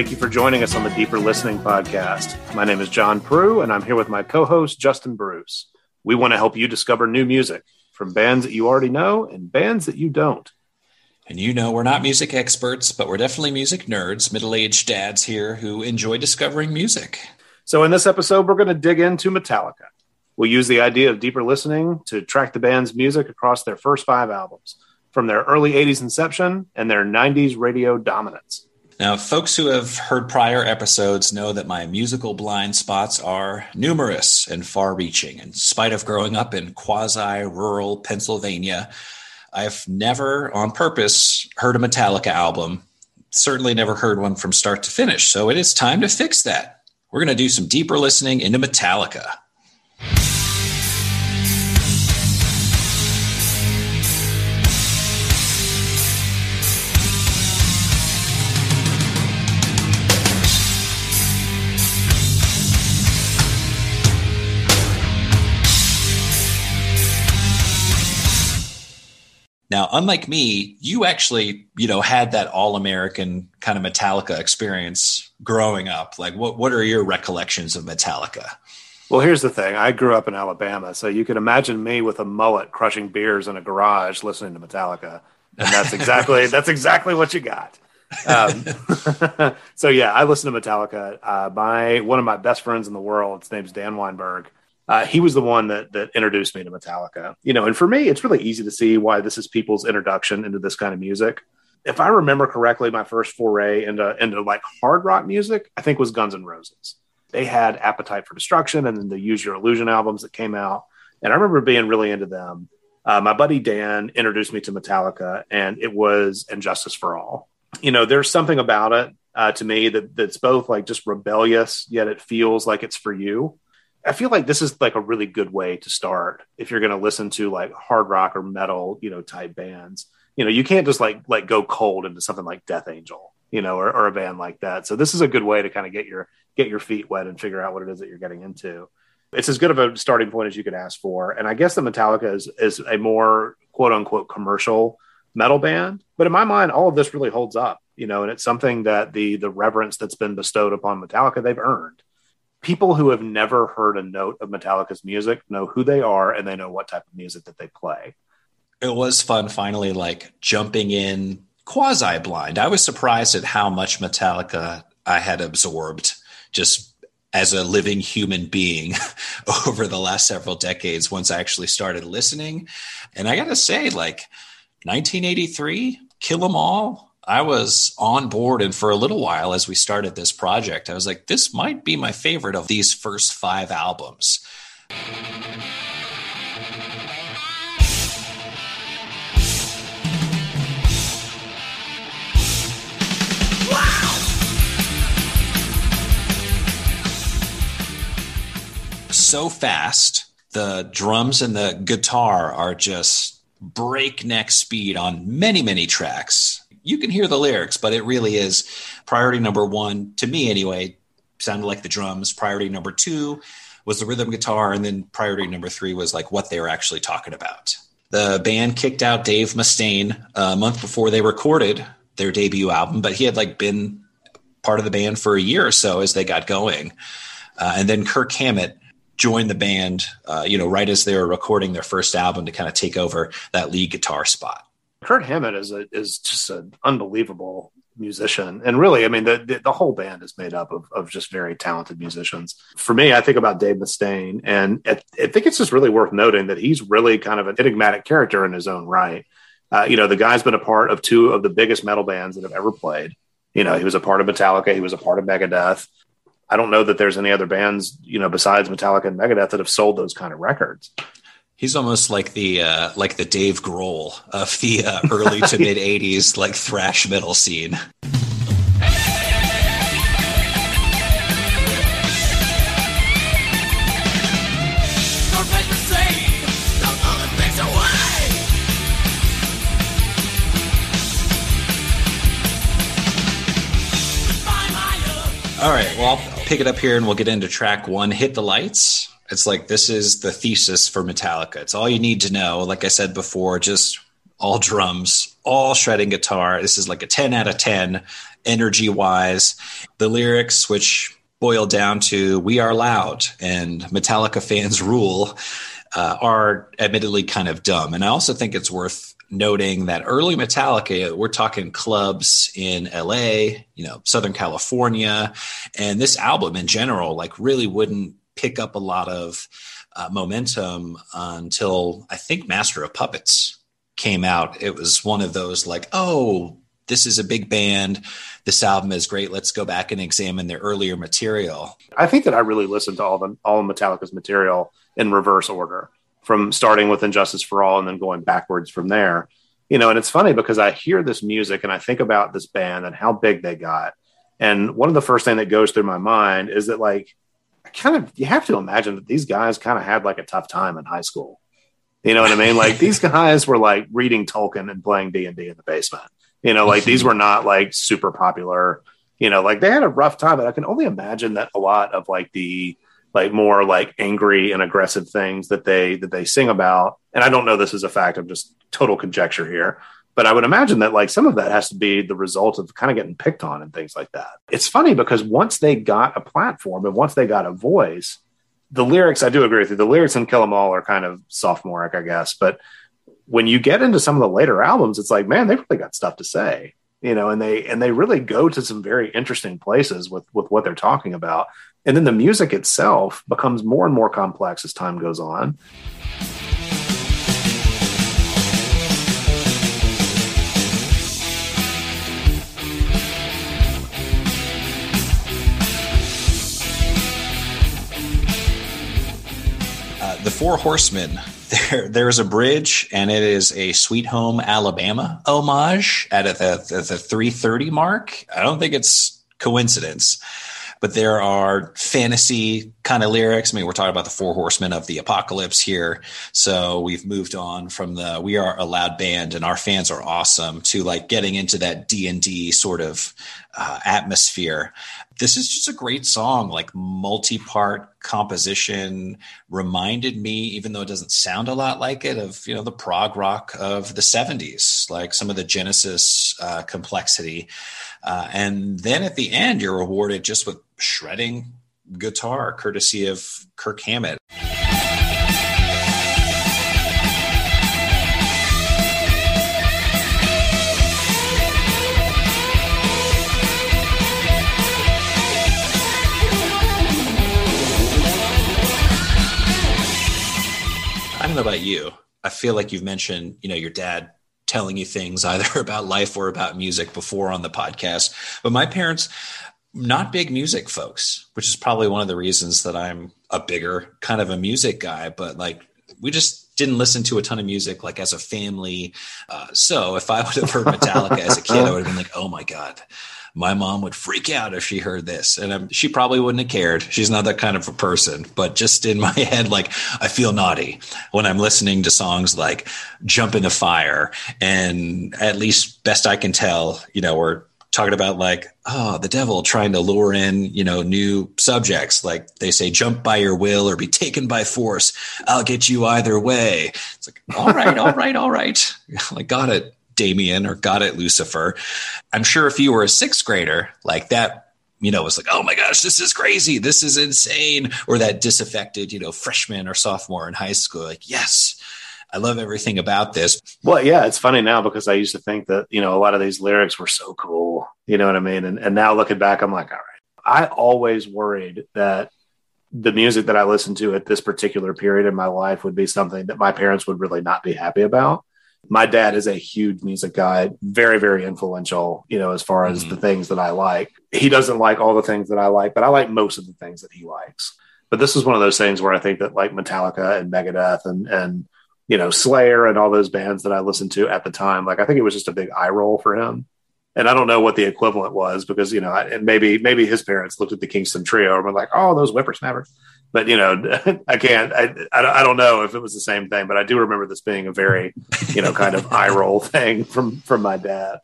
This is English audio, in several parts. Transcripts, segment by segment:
Thank you for joining us on the Deeper Listening podcast. My name is John Prue, and I'm here with my co host, Justin Bruce. We want to help you discover new music from bands that you already know and bands that you don't. And you know, we're not music experts, but we're definitely music nerds, middle aged dads here who enjoy discovering music. So, in this episode, we're going to dig into Metallica. We'll use the idea of deeper listening to track the band's music across their first five albums, from their early 80s inception and their 90s radio dominance. Now, folks who have heard prior episodes know that my musical blind spots are numerous and far reaching. In spite of growing up in quasi rural Pennsylvania, I've never, on purpose, heard a Metallica album. Certainly never heard one from start to finish. So it is time to fix that. We're going to do some deeper listening into Metallica. Now, unlike me, you actually, you know, had that all-American kind of Metallica experience growing up. Like what what are your recollections of Metallica? Well, here's the thing. I grew up in Alabama, so you can imagine me with a mullet crushing beers in a garage listening to Metallica. And that's exactly that's exactly what you got. Um, so yeah, I listen to Metallica. Uh, my one of my best friends in the world, his name's Dan Weinberg uh, he was the one that that introduced me to Metallica. You know, and for me, it's really easy to see why this is people's introduction into this kind of music. If I remember correctly, my first foray into into like hard rock music, I think was Guns N' Roses. They had Appetite for Destruction and then the Use Your Illusion albums that came out, and I remember being really into them. Uh, my buddy Dan introduced me to Metallica, and it was And Justice for All. You know, there's something about it uh, to me that that's both like just rebellious, yet it feels like it's for you I feel like this is like a really good way to start if you're going to listen to like hard rock or metal, you know, type bands. You know, you can't just like like go cold into something like Death Angel, you know, or, or a band like that. So this is a good way to kind of get your get your feet wet and figure out what it is that you're getting into. It's as good of a starting point as you could ask for. And I guess the Metallica is is a more quote unquote commercial metal band, but in my mind, all of this really holds up. You know, and it's something that the the reverence that's been bestowed upon Metallica they've earned people who have never heard a note of Metallica's music know who they are and they know what type of music that they play. It was fun finally like jumping in quasi blind. I was surprised at how much Metallica I had absorbed just as a living human being over the last several decades once I actually started listening. And I got to say like 1983, Kill 'Em All, I was on board, and for a little while as we started this project, I was like, this might be my favorite of these first five albums. so fast. The drums and the guitar are just breakneck speed on many, many tracks you can hear the lyrics, but it really is priority number one to me anyway. Sounded like the drums. Priority number two was the rhythm guitar, and then priority number three was like what they were actually talking about. The band kicked out Dave Mustaine a month before they recorded their debut album, but he had like been part of the band for a year or so as they got going. Uh, and then Kirk Hammett joined the band, uh, you know, right as they were recording their first album to kind of take over that lead guitar spot. Kirk Hammett is a, is just an unbelievable musician, and really, I mean, the, the, the whole band is made up of, of just very talented musicians. For me, I think about Dave Mustaine, and I, I think it's just really worth noting that he's really kind of an enigmatic character in his own right. Uh, you know, the guy's been a part of two of the biggest metal bands that have ever played. You know, he was a part of Metallica, he was a part of Megadeth. I don't know that there's any other bands, you know, besides Metallica and Megadeth that have sold those kind of records. He's almost like the uh, like the Dave Grohl of the uh, early to mid '80s like thrash metal scene. All right, well, I'll pick it up here and we'll get into track one. Hit the lights. It's like this is the thesis for Metallica. It's all you need to know. Like I said before, just all drums, all shredding guitar. This is like a 10 out of 10 energy wise. The lyrics, which boil down to We Are Loud and Metallica fans rule, uh, are admittedly kind of dumb. And I also think it's worth noting that early Metallica, we're talking clubs in LA, you know, Southern California, and this album in general, like, really wouldn't pick up a lot of uh, momentum until I think Master of Puppets came out. It was one of those like, oh, this is a big band. This album is great. Let's go back and examine their earlier material. I think that I really listened to all the all of Metallica's material in reverse order, from starting with And Justice for All and then going backwards from there. You know, and it's funny because I hear this music and I think about this band and how big they got. And one of the first thing that goes through my mind is that like kind of you have to imagine that these guys kind of had like a tough time in high school. You know what I mean? Like these guys were like reading Tolkien and playing D and D in the basement. You know, like these were not like super popular. You know, like they had a rough time, but I can only imagine that a lot of like the like more like angry and aggressive things that they that they sing about. And I don't know this is a fact. I'm just total conjecture here. But I would imagine that like some of that has to be the result of kind of getting picked on and things like that. It's funny because once they got a platform and once they got a voice, the lyrics, I do agree with you. The lyrics in Kill 'Em All are kind of sophomoric, I guess. But when you get into some of the later albums, it's like, man, they've really got stuff to say, you know, and they and they really go to some very interesting places with with what they're talking about. And then the music itself becomes more and more complex as time goes on. The Four Horsemen. There, there's a bridge, and it is a Sweet Home Alabama homage at the, the, the 330 mark. I don't think it's coincidence, but there are fantasy kind of lyrics. I mean, we're talking about the Four Horsemen of the Apocalypse here, so we've moved on from the "We Are a Loud Band" and our fans are awesome to like getting into that D and D sort of uh, atmosphere this is just a great song, like multi part composition. Reminded me, even though it doesn't sound a lot like it, of you know the prog rock of the '70s, like some of the Genesis uh, complexity. Uh, and then at the end, you're rewarded just with shredding guitar, courtesy of Kirk Hammett. Don't know about you. I feel like you've mentioned, you know, your dad telling you things either about life or about music before on the podcast. But my parents, not big music folks, which is probably one of the reasons that I'm a bigger kind of a music guy. But like, we just didn't listen to a ton of music like as a family. Uh, so if I would have heard Metallica as a kid, I would have been like, oh my God, my mom would freak out if she heard this. And um, she probably wouldn't have cared. She's not that kind of a person but just in my head like i feel naughty when i'm listening to songs like jump in the fire and at least best i can tell you know we're talking about like oh the devil trying to lure in you know new subjects. Like they say jump by your will or be taken by force. I'll get you either way. It's like all right all right all right. Like got it Damien or got it Lucifer. I'm sure if you were a sixth grader, like that, you know, was like, oh my gosh, this is crazy. This is insane. Or that disaffected, you know, freshman or sophomore in high school, like, yes, I love everything about this. Well, yeah, it's funny now because I used to think that, you know, a lot of these lyrics were so cool. You know what I mean? And, and now looking back, I'm like, all right. I always worried that the music that I listened to at this particular period in my life would be something that my parents would really not be happy about my dad is a huge music guy, very, very influential, you know, as far as mm-hmm. the things that I like. He doesn't like all the things that I like, but I like most of the things that he likes. But this is one of those things where I think that like Metallica and Megadeth and, and, you know, Slayer and all those bands that I listened to at the time, like I think it was just a big eye roll for him. And I don't know what the equivalent was because, you know, and maybe, maybe his parents looked at the Kingston trio and were like, oh, those whippersnappers but you know, I can't. I, I don't know if it was the same thing, but I do remember this being a very, you know, kind of eye roll thing from from my dad.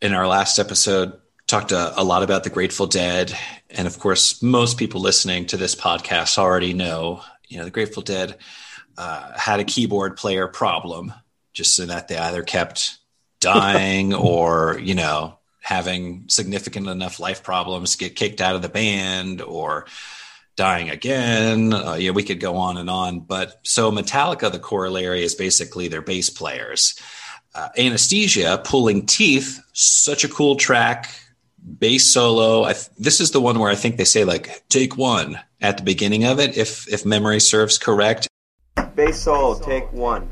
In our last episode, talked a, a, lot about the Grateful Dead, and of course, most people listening to this podcast already know, you know, the Grateful Dead uh, had a keyboard player problem, just so that they either kept dying or, you know, having significant enough life problems to get kicked out of the band or dying again. Uh, yeah, we could go on and on. But so Metallica, the corollary is basically their bass players. Uh, Anesthesia, Pulling Teeth, such a cool track. Bass solo. Th- this is the one where I think they say like take one at the beginning of it, if if memory serves correct. Bass solo, take one.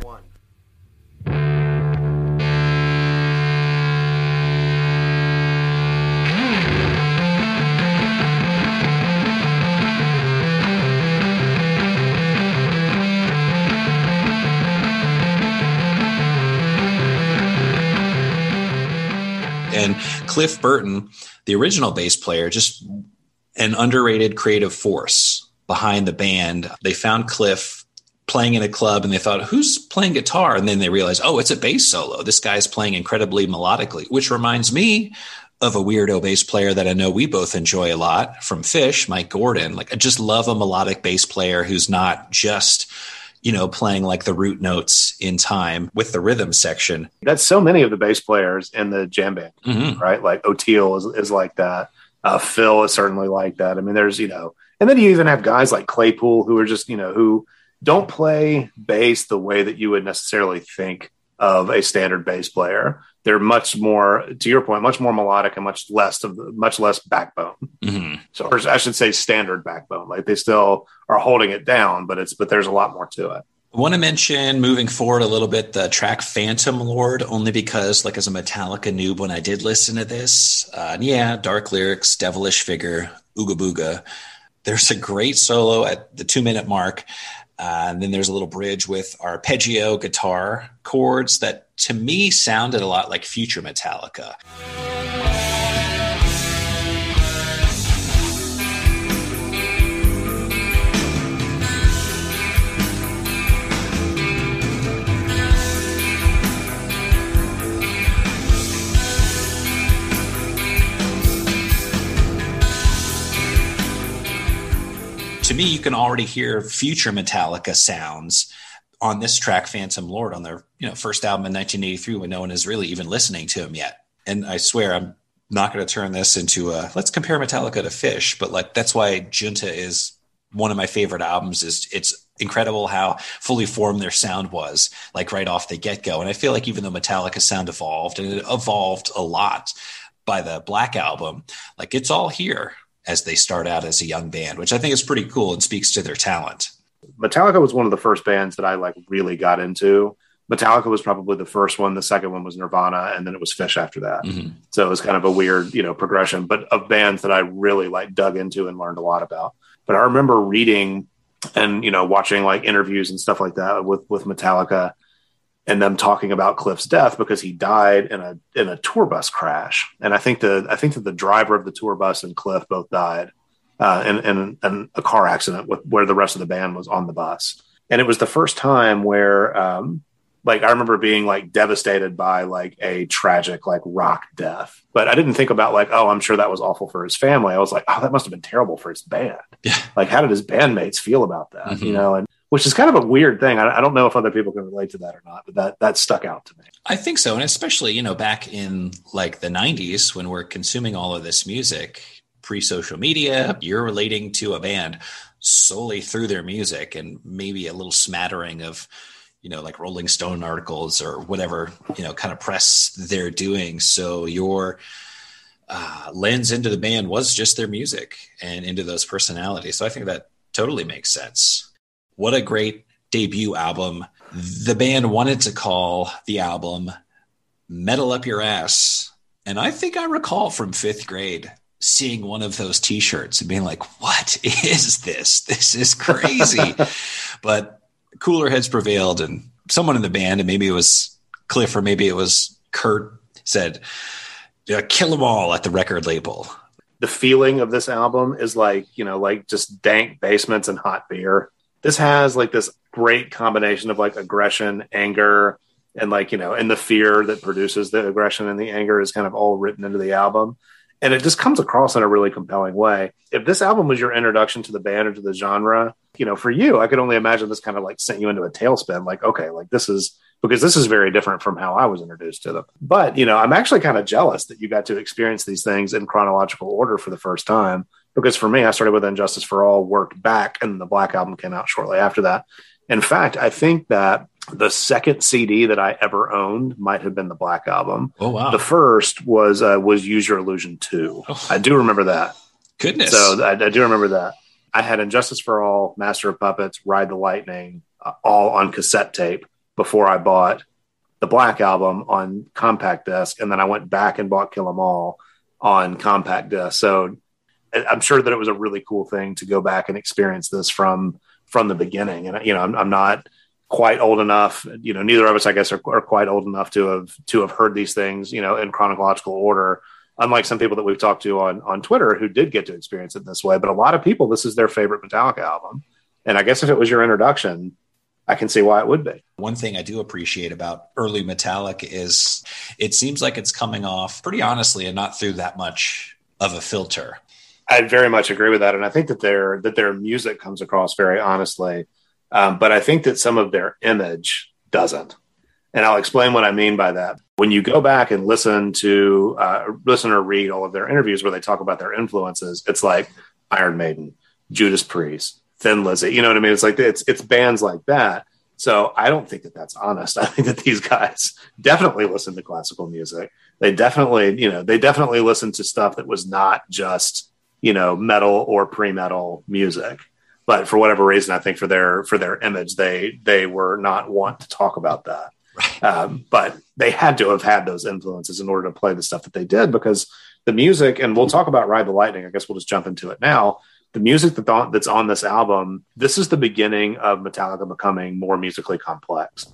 And Cliff Burton, the original bass player, just an underrated creative force behind the band. They found Cliff playing in a club and they thought, who's playing guitar? And then they realized, oh, it's a bass solo. This guy's playing incredibly melodically, which reminds me of a weirdo bass player that I know we both enjoy a lot from Phish, Mike Gordon. Like, I just love a melodic bass player who's not just you know, playing like the root notes in time with the rhythm section. That's so many of the bass players in the jam band, mm-hmm. right? Like Oteil is, is like that. Uh, Phil is certainly like that. I mean, there's, you know, and then you even have guys like Claypool who are just, you know, who don't play bass the way that you would necessarily think of a standard bass player. They're much more, to your point, much more melodic and much less of much less backbone. Mm-hmm. So, or I should say, standard backbone. Like they still are holding it down, but it's but there's a lot more to it. I want to mention moving forward a little bit the track Phantom Lord, only because, like, as a Metallica noob, when I did listen to this, uh, yeah, dark lyrics, devilish figure, ooga booga. There's a great solo at the two minute mark uh, and then there's a little bridge with arpeggio guitar chords that to me sounded a lot like future Metallica. Me, you can already hear future Metallica sounds on this track, Phantom Lord, on their you know first album in 1983, when no one is really even listening to him yet. And I swear, I'm not going to turn this into a let's compare Metallica to Phish, but like that's why Junta is one of my favorite albums. Is it's incredible how fully formed their sound was, like right off the get go. And I feel like even though Metallica's sound evolved and it evolved a lot by the Black album, like it's all here as they start out as a young band, which I think is pretty cool and speaks to their talent. Metallica was one of the first bands that I like really got into. Metallica was probably the first one. The second one was Nirvana, and then it was Phish after that. Mm-hmm. So it was kind of a weird, you know, progression, but of bands that I really like dug into and learned a lot about. But I remember reading and you know watching like interviews and stuff like that with with Metallica and them talking about Cliff's death because he died in a in a tour bus crash. And I think the I think that the driver of the tour bus and Cliff both died uh, in, in, in a car accident with where the rest of the band was on the bus. And it was the first time where um, like I remember being like devastated by like a tragic like rock death. But I didn't think about like, oh, I'm sure that was awful for his family. I was like, oh, that must have been terrible for his band. Yeah. Like, how did his bandmates feel about that? Mm-hmm. You know, and which is kind of a weird thing. I, I, don't know if other people can relate to that or not, but that that stuck out to me. I think so, and especially you know back in like the '90s when we're consuming all of this music pre-social media, you're relating to a band solely through their music and maybe a little smattering of you know like rolling stone articles or whatever you know kind of press they're doing. So your uh, lens into the band was just their music and into those personalities. So i think that totally makes sense what a great debut album. The band wanted to call the album Metal Up Your Ass. And I think I recall from fifth grade seeing one of those t-shirts and being like, what is this? This is crazy. but cooler heads prevailed and someone in the band, and maybe it was Cliff or maybe it was Kirk said, kill them all at the record label. The feeling of this album is like, you know, like just dank basements and hot beer this has like this great combination of like aggression, anger, and like you know, and the fear that produces the aggression and the anger is kind of all written into the album. And it just comes across in a really compelling way. If this album was your introduction to the band or to the genre, you know, for you, I could only imagine this kind of like sent you into a tailspin. Like, okay, like this is because this is very different from how I was introduced to them. But, you know, I'm actually kind of jealous that you got to experience these things in chronological order for the first time. Because for me, I started with And Justice for All, worked back, and the Black Album came out shortly after that. In fact, I think that the second CD that I ever owned might have been the Black Album. Oh wow! The first was uh, was Use Your Illusion two. Oh. I do remember that. Goodness. So I, I, do remember that. I had And Justice for All, Master of Puppets, Ride the Lightning, uh, all on cassette tape before I bought the Black Album on compact disc, and then I went back and bought Kill 'Em All on compact disc. So I'm sure that it was a really cool thing to go back and experience this from from the beginning. And you know, I'm, I'm not quite old enough. You know, neither of us, I guess, are, are, quite old enough to have to have heard these things. You know, in chronological order. Unlike some people that we've talked to on on Twitter who did get to experience it this way, but a lot of people, this is their favorite Metallica album. And I guess if it was your introduction, I can see why it would be. One thing I do appreciate about early Metallica is it seems like it's coming off pretty honestly and not through that much of a filter. I very much agree with that, and I think that their that their music comes across very honestly, um, but I think that some of their image doesn't, and I'll explain what I mean by that. When you go back and listen to uh, listen or read all of their interviews where they talk about their influences, it's like Iron Maiden, Judas Priest, Thin Lizzy. You know what I mean? It's like it's it's bands like that. So I don't think that that's honest. I think that these guys definitely listen to classical music. They definitely, you know, they definitely listen to stuff that was not just you know metal or pre-metal music. But for whatever reason i think for their for their image they they were not want to talk about that. Um, but they had to have had those influences in order to play the stuff that they did because the music and we'll talk about ride the lightning. I guess we'll just jump into it now. The music that th- that's on this album this is the beginning of metallica becoming more musically complex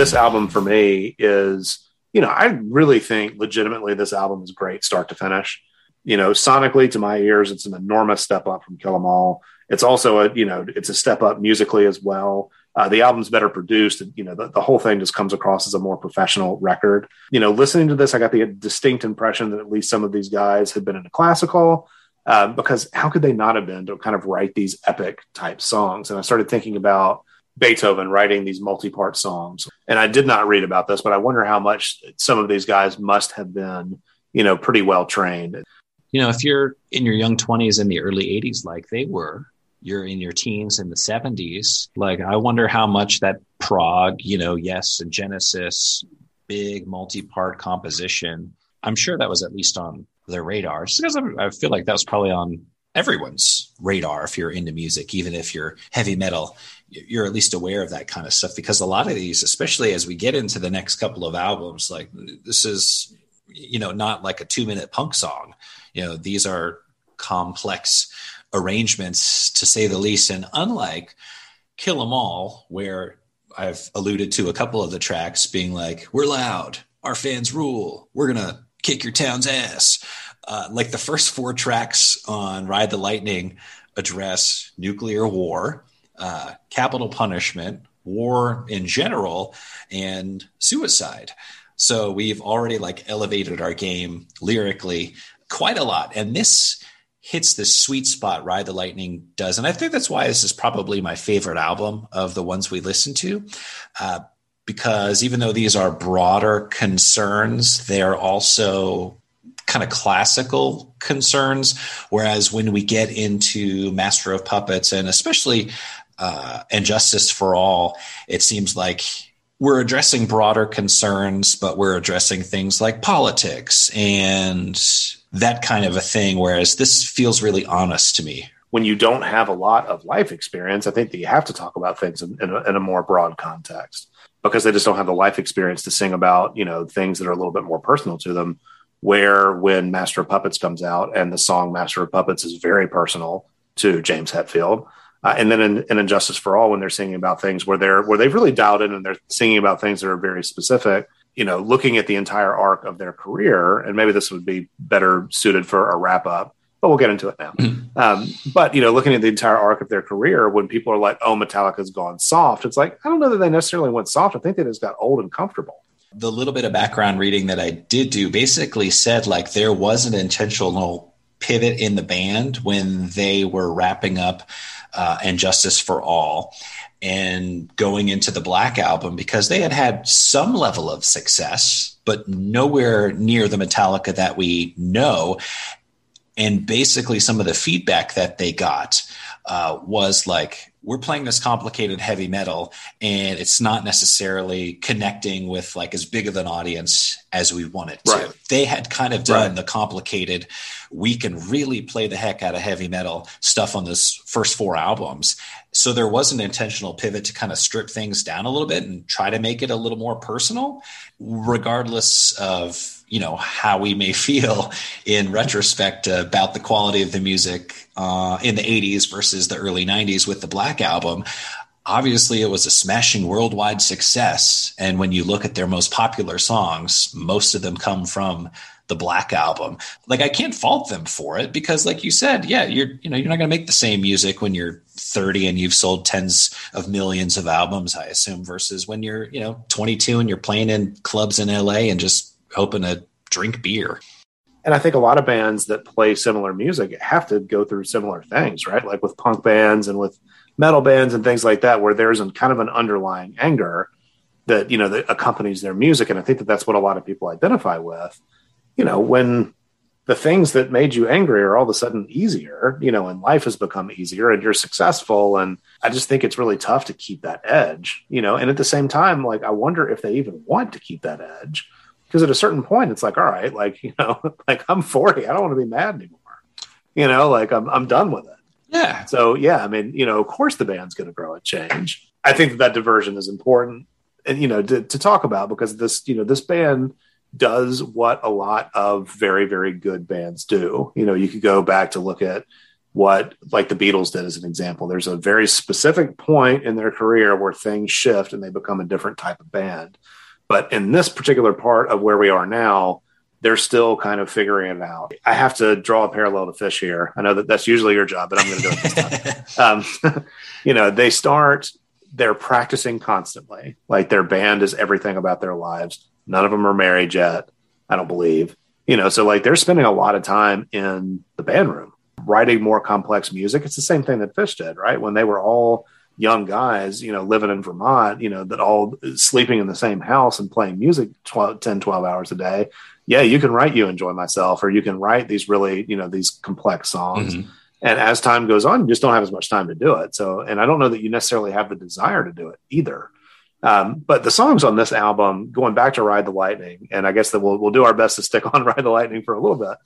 this album for me is, you know, I really think legitimately this album is great start to finish. You know, sonically to my ears, it's an enormous step up from Kill 'Em All. It's also a, you know, it's a step up musically as well. Uh, the album's better produced. And, you know, the, the whole thing just comes across as a more professional record. You know, listening to this, I got the distinct impression that at least some of these guys had been in a classical. Uh, because how could they not have been to kind of write these epic type songs? And I started thinking about Beethoven writing these multi-part songs. And I did not read about this, but I wonder how much some of these guys must have been, you know, pretty well trained. You know, if you're in your young 20s in the early 80s like they were, you're in your teens in the 70s, like I wonder how much that prog, you know, yes, and Genesis, big multi-part composition. I'm sure that was at least on their radars because I feel like that was probably on everyone's radar if you're into music, even if you're heavy metal you're at least aware of that kind of stuff because a lot of these especially as we get into the next couple of albums like this is you know not like a 2 minute punk song. You know these are complex arrangements to say the least. And unlike kill 'em all where i've alluded to a couple of the tracks being like we're loud. Our fans rule. We're gonna kick your town's ass. Uh, like the first four tracks on ride the lightning address nuclear war uh, capital punishment, war in general, and suicide. So we've already like elevated our game lyrically quite a lot. And this hits the sweet spot Ride the Lightning does. And I think that's why this is probably my favorite album of the ones we listen to. Uh, because even though these are broader concerns, they're also kind of classical concerns. Whereas when we get into Master of Puppets and especially uh, and justice for all, it seems like we're addressing broader concerns, but we're addressing things like politics and that kind of a thing. Whereas this feels really honest to me. When you don't have a lot of life experience, I think that you have to talk about things in, in, a, in a more broad context because they just don't have the life experience to sing about, you know, things that are a little bit more personal to them. Where when Master of Puppets comes out and the song Master of Puppets is very personal to James Hetfield, uh, and then in, in And Justice for All, when they're singing about things where they're where they've really dialed in and they're singing about things that are very specific, you know, looking at the entire arc of their career, and maybe this would be better suited for a wrap up. but we'll get into it now. Mhm. Um, but you know, looking at the entire arc of their career, when people are like, "Oh, Metallica's gone soft," it's like I don't know that they necessarily went soft. I think they just got old and comfortable. the little bit of background reading that I did do basically said like there was an intentional pivot in the band when they were wrapping up uh, and Justice for All and going into the Black album because they had had some level of success, but nowhere near the Metallica that we know. And basically, some of the feedback that they got uh, was like, we're playing this complicated heavy metal and it's not necessarily connecting with like as big of an audience as we want it to. Right. They had kind of done Right. the complicated, we can really play the heck out of heavy metal stuff on this first four albums. So there was an intentional pivot to kind of strip things down a little bit and try to make it a little more personal, regardless of you know how we may feel in retrospect about the quality of the music uh, in the 80s versus the early 90s with the black album. Obviously it was a smashing worldwide success. And when you look at their most popular songs most of them come from the black album. Like i can't fault them for it because like you said yeah you're you know you're not going to make the same music when you're 30 and you've sold tens of millions of albums i assume versus when you're you know 22 and you're playing in clubs in la and just hoping to drink beer And I think a lot of bands that play similar music have to go through similar things, right? Like with punk bands and with metal bands and things like that, where there's an, kind of an underlying anger that you know that accompanies their music. And I think that that's what a lot of people identify with. You know, when the things that made you angry are all of a sudden easier, you know, and life has become easier and you're successful. And I just think it's really tough to keep that edge, you know. And at the same time, like I wonder if they even want to keep that edge because at a certain point it's like all right like you know like i'm 40 i don't want to be mad anymore. You know like i'm, I'm done with it. Yeah. So yeah i mean you know of course the band's going to grow and change. I think that, that diversion is important and you know to, to talk about because this you know this band does what a lot of very very good bands do. You know you could go back to look at what like the beatles did as an example. There's a very specific point in their career where things shift and they become a different type of band but in this particular part of where we are now, they're still kind of figuring it out. I have to draw a parallel to Phish here. I know that that's usually your job, but I'm going to do it this time. um, you know, they start, they're practicing constantly. Like their band is everything about their lives. None of them are married yet, I don't believe. You know, so like they're spending a lot of time in the band room writing more complex music. It's the same thing that Phish did, right? When they were all young guys, you know, living in Vermont, you know, that all sleeping in the same house and playing music 12, 10, 12 hours a day. Yeah, you can write You Enjoy Myself, or you can write these really, you know, these complex songs. Mhm. And as time goes on, you just don't have as much time to do it. So, and I don't know that you necessarily have the desire to do it either. Um, but the songs on this album, going back to Ride the Lightning, and I guess that we'll, we'll do our best to stick on Ride the Lightning for a little bit.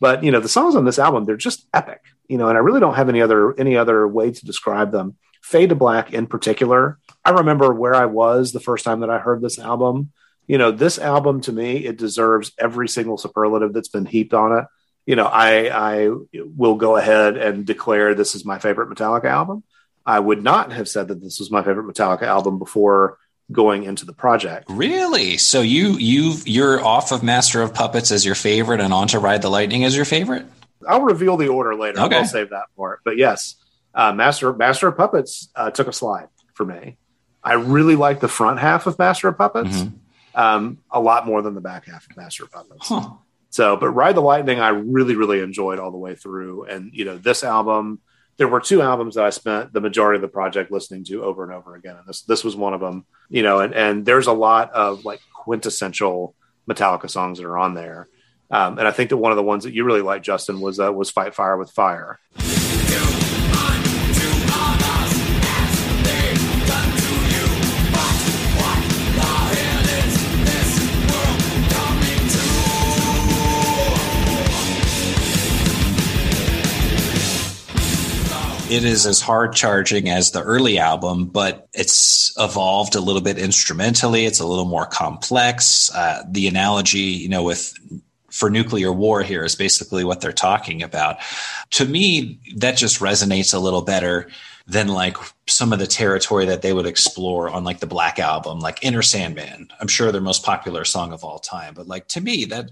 But, you know, the songs on this album, they're just epic, you know, and I really don't have any other, any other way to describe them. Fade to Black in particular, I remember where I was the first time that I heard this album. You know, this album to me, it deserves every single superlative that's been heaped on it. You know, I I will go ahead and declare this is my favorite Metallica album. I would not have said that this was my favorite Metallica album before going into the project. Really? So you you you're off of Master of Puppets as your favorite and on to Ride the Lightning as your favorite? I'll reveal the order later. Okay. I'll save that for it. But yes, uh, Master Master of Puppets uh, took a slide for me. I really like the front half of Master of Puppets Mhm. um, a lot more than the back half of Master of Puppets. Huh. So, but Ride the Lightning, I really, really enjoyed all the way through. And, you know, this album, there were two albums that I spent the majority of the project listening to over and over again. And this, this was one of them, you know, and, and there's a lot of like quintessential Metallica songs that are on there. Um, and I think that one of the ones that you really liked, Justin, was, uh, was Fight Fire with Fire. It is as hard charging as the early album, but it's evolved a little bit instrumentally. It's a little more complex. Uh, the analogy, you know, with for nuclear war here is basically what they're talking about. To me, that just resonates a little better than like some of the territory that they would explore on like the Black Album, like Enter Sandman. I'm sure their most popular song of all time, but like to me, that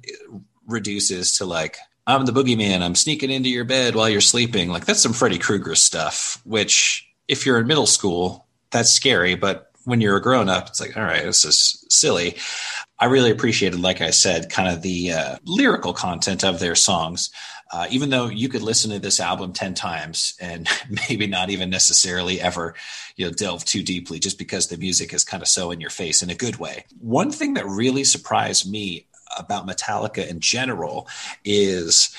reduces to like I'm the boogeyman. I'm sneaking into your bed while you're sleeping. Like that's some Freddy Krueger stuff, which if you're in middle school, that's scary. But when you're a grown up, it's like, all right, this is silly. I really appreciated, like I said, kind of the uh, lyrical content of their songs. Uh, even though you could listen to this album 10 times and maybe not even necessarily ever you know delve too deeply just because the music is kind of so in your face in a good way one thing that really surprised me about metallica in general is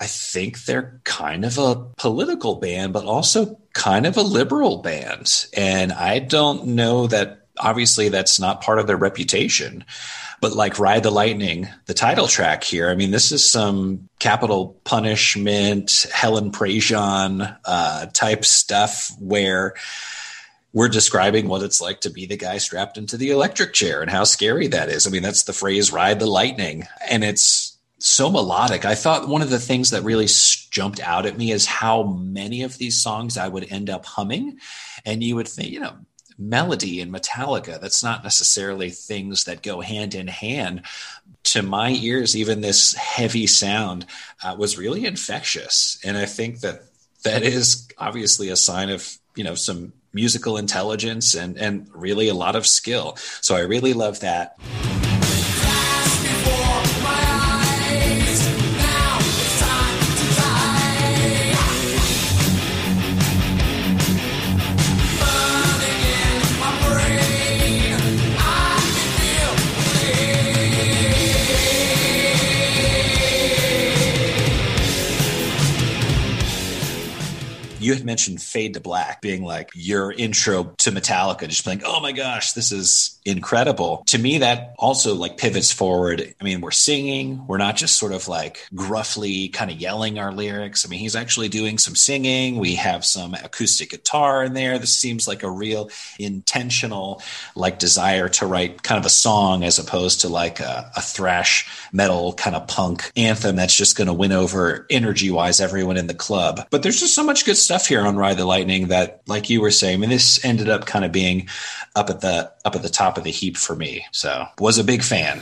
I think they're kind of a political band, but also kind of a liberal band. And I don't know that obviously that's not part of their reputation. But like Ride the Lightning, the title track here, I mean, this is some capital punishment, Helen Prejean uh, type stuff where we're describing what it's like to be the guy strapped into the electric chair and how scary that is. I mean, that's the phrase ride the lightning. And it's so melodic. I thought one of the things that really jumped out at me is how many of these songs I would end up humming. And you would think, you know, melody and Metallica. That's not necessarily things that go hand in hand. To my ears, even this heavy sound uh, was really infectious, and I think that that is obviously a sign of you know some musical intelligence and and really a lot of skill. So I really love that. You had mentioned Fade to Black being like your intro to Metallica, just being, oh my gosh, this is incredible. To me, that also like pivots forward. I mean, we're singing, we're not just sort of like gruffly kind of yelling our lyrics. I mean, he's actually doing some singing. We have some acoustic guitar in there. This seems like a real intentional like desire to write kind of a song as opposed to like a, a thrash metal kind of punk anthem that's just going to win over energy wise everyone in the club. But there's just so much good stuff stuff here on Ride the Lightning that, like you were saying, I mean, this ended up kind of being up at the up at the top of the heap for me. So was a big fan.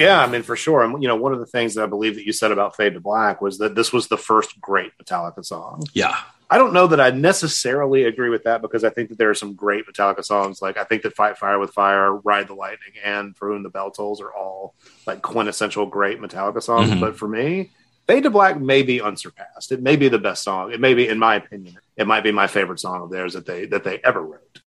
Yeah, I mean, for sure. And, you know, one of the things that I believe that you said about Fade to Black was that this was the first great Metallica song. Yeah. I don't know that I necessarily agree with that because I think that there are some great Metallica songs. Like, I think that Fight Fire with Fire, Ride the Lightning, and For Whom the Bell Tolls are all like quintessential great Metallica songs. Mm-hmm. But for me, Fade to Black may be unsurpassed. It may be the best song. It may be, in my opinion, it might be my favorite song of theirs that they that they ever wrote.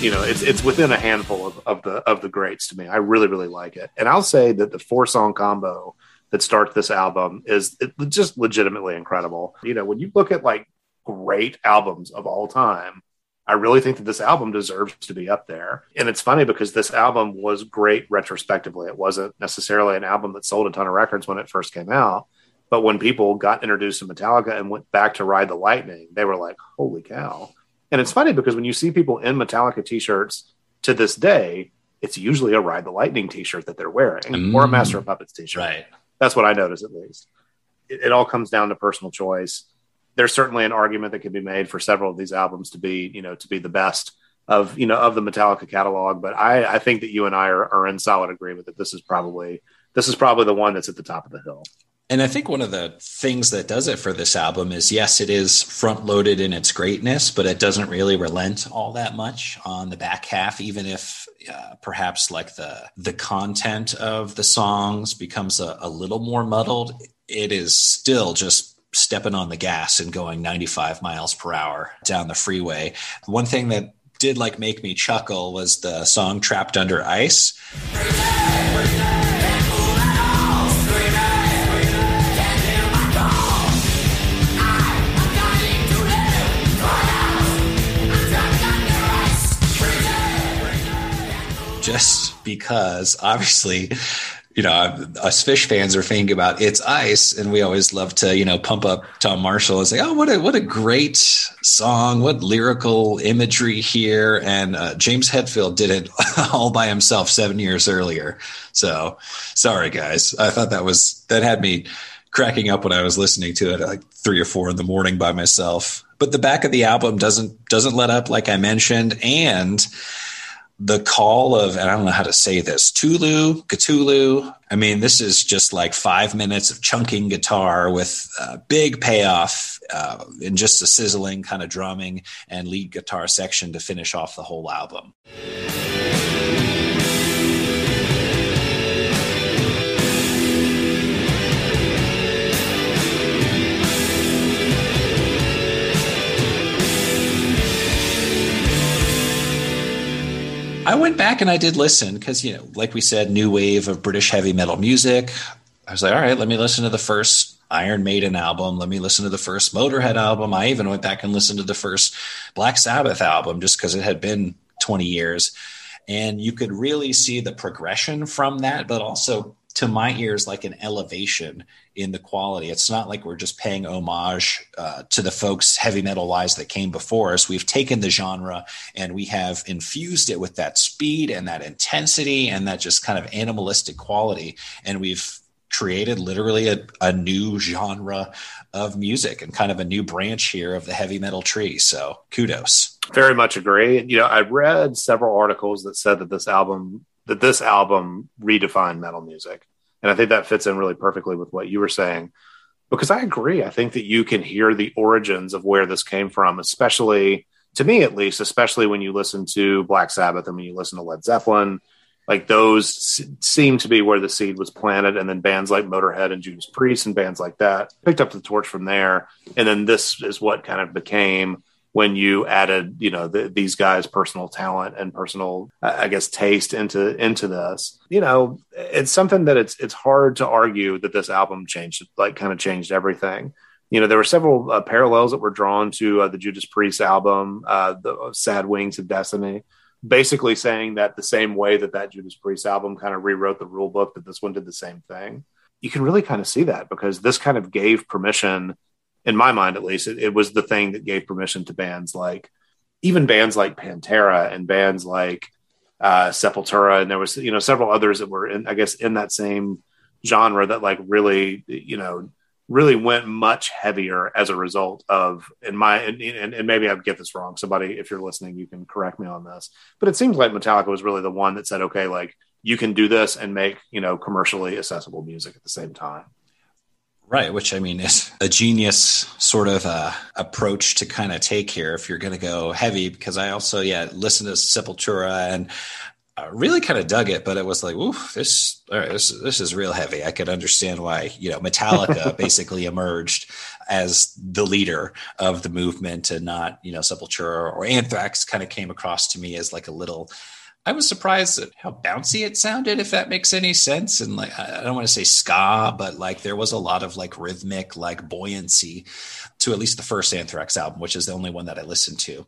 You know, it's it's within a handful of, of the of the greats to me. I really really like it, and I'll say that the four song combo that starts this album is just legitimately incredible. You know, when you look at like great albums of all time, I really think that this album deserves to be up there. And it's funny because this album was great retrospectively. It wasn't necessarily an album that sold a ton of records when it first came out. But when people got introduced to Metallica and went back to Ride the Lightning, they were like, holy cow. And it's funny because when you see people in Metallica t-shirts to this day, it's usually a Ride the Lightning t-shirt that they're wearing mm. or a Master of Puppets t-shirt. Right. That's what I notice at least. It, it all comes down to personal choice. There's certainly an argument that can be made for several of these albums to be, you know, to be the best of, you know, of the Metallica catalog. But I, I think that you and I are, are in solid agreement that this is probably this is probably the one that's at the top of the hill. And I think one of the things that does it for this album is yes, it is front loaded in its greatness, but it doesn't really relent all that much on the back half, even if uh, perhaps like the the content of the songs becomes a, a little more muddled. It is still just stepping on the gas and going 95 miles per hour down the freeway. One thing that did like make me chuckle was the song Trapped Under Ice. Just because obviously you know, us Phish fans are thinking about it's ice, and we always love to, you know, pump up Tom Marshall and say, "Oh, what a what a great song! What lyrical imagery here!" And uh, James Hetfield did it all by himself seven years earlier. So, sorry guys, I thought that was that had me cracking up when I was listening to it at like three or four in the morning by myself. But the back of the album doesn't doesn't let up, like I mentioned, and the call of, and I don't know how to say this, Tulu, Cthulhu. I mean, this is just like five minutes of chunking guitar with a big payoff uh, and just a sizzling kind of drumming and lead guitar section to finish off the whole album. I went back and I did listen because, you know, like we said, new wave of British heavy metal music. I was like, all right, let me listen to the first Iron Maiden album. Let me listen to the first Motorhead album. I even went back and listened to the first Black Sabbath album just because it had been 20 years. And you could really see the progression from that, but also to my ears like an elevation in the quality. It's not like we're just paying homage uh, to the folks heavy metal wise that came before us. We've taken the genre and we have infused it with that speed and that intensity and that just kind of animalistic quality. And we've created literally a, a new genre of music and kind of a new branch here of the heavy metal tree. So kudos. Very much agree. You know, I read several articles that said that this album that this album redefined metal music. And I think that fits in really perfectly with what you were saying. Because I agree. I think that you can hear the origins of where this came from, especially to me at least, especially when you listen to Black Sabbath and when you listen to Led Zeppelin. Like those seem to be where the seed was planted. And then bands like Motorhead and Judas Priest and bands like that picked up the torch from there. And then this is what kind of became when you added you know the, these guys personal talent and personal i guess taste into into this you know it's something that it's it's hard to argue that this album changed like kind of changed everything. You know there were several uh, parallels that were drawn to uh, the judas priest album uh, the sad wings of destiny. Basically saying that the same way that that judas priest album kind of rewrote the rule book that this one did the same thing. You can really kind of see that because this kind of gave permission in my mind at least, it, it, was the thing that gave permission to bands like even bands like Pantera and bands like uh, Sepultura, and there was you know several others that were in, I guess in that same genre that like really you know really went much heavier as a result of in my and, and, and maybe I get this wrong. Somebody, if you're listening, you can correct me on this. But it seems like Metallica was really the one that said, okay, like you can do this and make you know commercially accessible music at the same time. Right, which I mean is a genius sort of uh, approach to kind of take here if you're going to go heavy. Because I also, yeah, listened to Sepultura and I really kind of dug it, but it was like, ooh, this, all right, this, this is real heavy. I could understand why, you know, Metallica basically emerged as the leader of the movement and not, you know, Sepultura or Anthrax kind of came across to me as like a little I was surprised at how bouncy it sounded, if that makes any sense. And like, I don't want to say ska, but like there was a lot of like rhythmic, like buoyancy to at least the first Anthrax album, which is the only one that I listened to.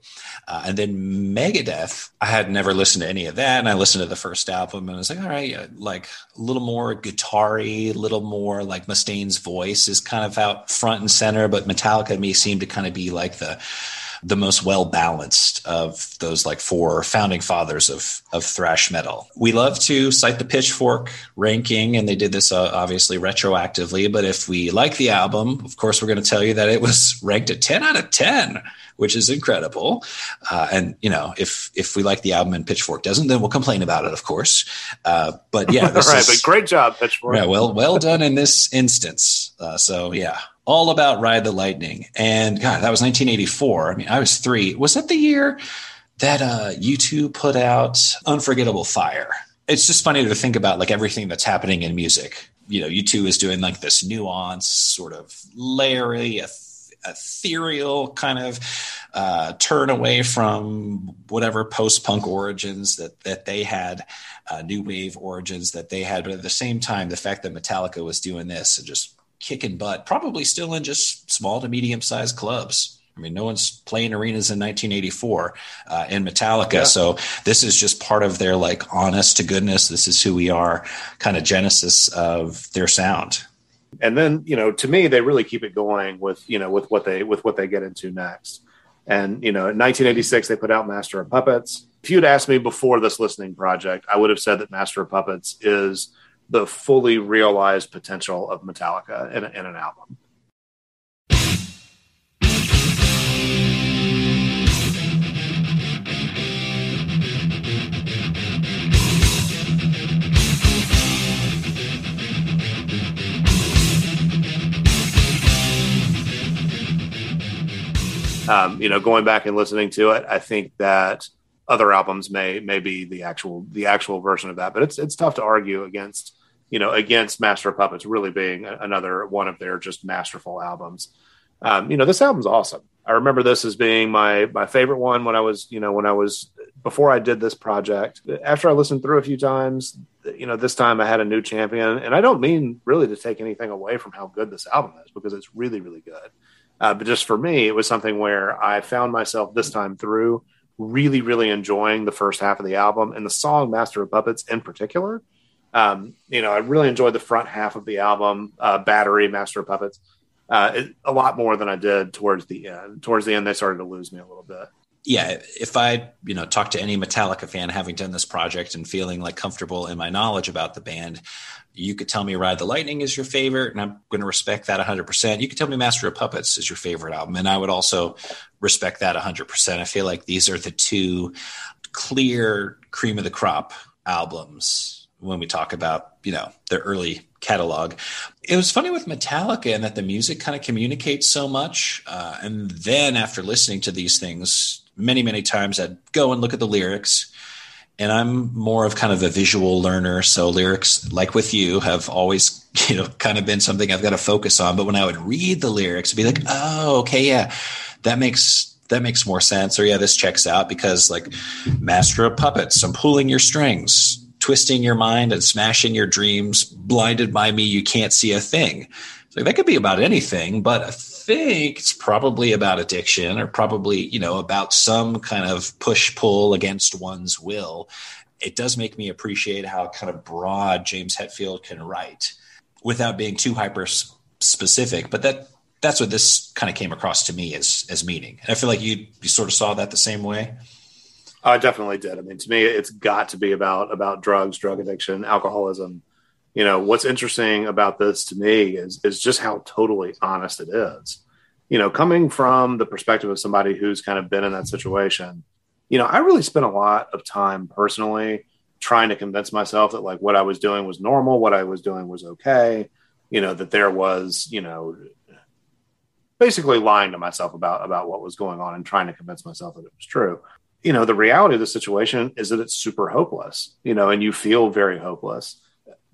Uh, and then Megadeth, I had never listened to any of that. And I listened to the first album and I was like, all right, like a little more guitar a little more like Mustaine's voice is kind of out front and center, but Metallica to me seemed to kind of be like the, the most well balanced of those like four founding fathers of of thrash metal. We love to cite the Pitchfork ranking, and they did this uh, obviously retroactively. But if we like the album, of course, we're going to tell you that it was ranked a ten out of ten which is incredible. Uh, and you know, if if we like the album and Pitchfork doesn't, then we'll complain about it, of course. Uh, but yeah, this right. Is, but great job, Pitchfork. Yeah, well, well done in this instance. Uh, so yeah, all about Ride the Lightning. And God, that was 1984. I mean, I was three. Was that the year that uh, U2 put out Unforgettable Fire? It's just funny to think about like everything that's happening in music. You know, U2 is doing like this nuance, sort of layery, ethereal kind of uh, turn away from whatever post-punk origins that that they had, uh, new wave origins that they had. But at the same time, the fact that Metallica was doing this and just kicking butt, probably still in just small to medium sized clubs. I mean, no one's playing arenas in 1984 uh, in Metallica. Yeah. So this is just part of their like honest to goodness. This is who we are kind of genesis of their sound. And then, you know, to me, they really keep it going with, you know, with what they, with what they get into next. And, you know, in 1986, they put out Master of Puppets. If you'd asked me before this listening project, I would have said that Master of Puppets is the fully realized potential of Metallica in, in an album. Um, you know, going back and listening to it, I think that other albums may may be the actual the actual version of that, but it's it's tough to argue against you know against Master of Puppets really being another one of their just masterful albums. Um, you know, this album's awesome. I remember this as being my my favorite one when I was you know when I was before I did this project. After I listened through a few times, you know, this time I had a new champion, and I don't mean really to take anything away from how good this album is because it's really really good. Uh, but just for me, it was something where I found myself this time through really, really enjoying the first half of the album and the song Master of Puppets in particular. Um, you know, I really enjoyed the front half of the album, uh, Battery, Master of Puppets, uh, it, a lot more than I did towards the end. Towards the end, they started to lose me a little bit. Yeah, if I, you know, talk to any Metallica fan having done this project and feeling like comfortable in my knowledge about the band, you could tell me Ride the Lightning is your favorite, and I'm going to respect that 100%. You could tell me Master of Puppets is your favorite album, and I would also respect that 100%. I feel like these are the two clear cream of the crop albums when we talk about, you know, their early catalog. It was funny with Metallica in that the music kind of communicates so much. Uh, and then after listening to these things many, many times, I'd go and look at the lyrics and I'm more of kind of a visual learner. So lyrics, like with you, have always, you know, kind of been something I've got to focus on. But when I would read the lyrics, I'd be like, oh, okay, yeah, that makes that makes more sense. Or yeah, this checks out because like Master of Puppets, I'm pulling your strings, twisting your mind and smashing your dreams. Blinded by me, you can't see a thing. So that could be about anything, but think it's probably about addiction or probably, you know, about some kind of push pull against one's will. It does make me appreciate how kind of broad James Hetfield can write without being too hyper specific. But that that's what this kind of came across to me as as meaning. And I feel like you you sort of saw that the same way. I definitely did. I mean, to me, it's got to be about about drugs, drug addiction, alcoholism, you know what's interesting about this to me is is just how totally honest it is. You know coming from the perspective of somebody who's kind of been in that situation you know i really spent a lot of time personally trying to convince myself that like what i was doing was normal what i was doing was okay you know that there was you know basically lying to myself about about what was going on and trying to convince myself that it was true. You know the reality of the situation is that it's super hopeless you know and you feel very hopeless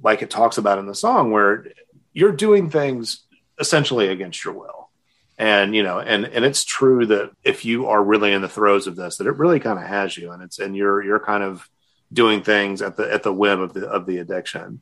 like it talks about in the song, where you're doing things essentially against your will. And you know, and and it's true that if you are really in the throes of this, that it really kind of has you, and it's and you're you're kind of doing things at the at the whim of the of the addiction.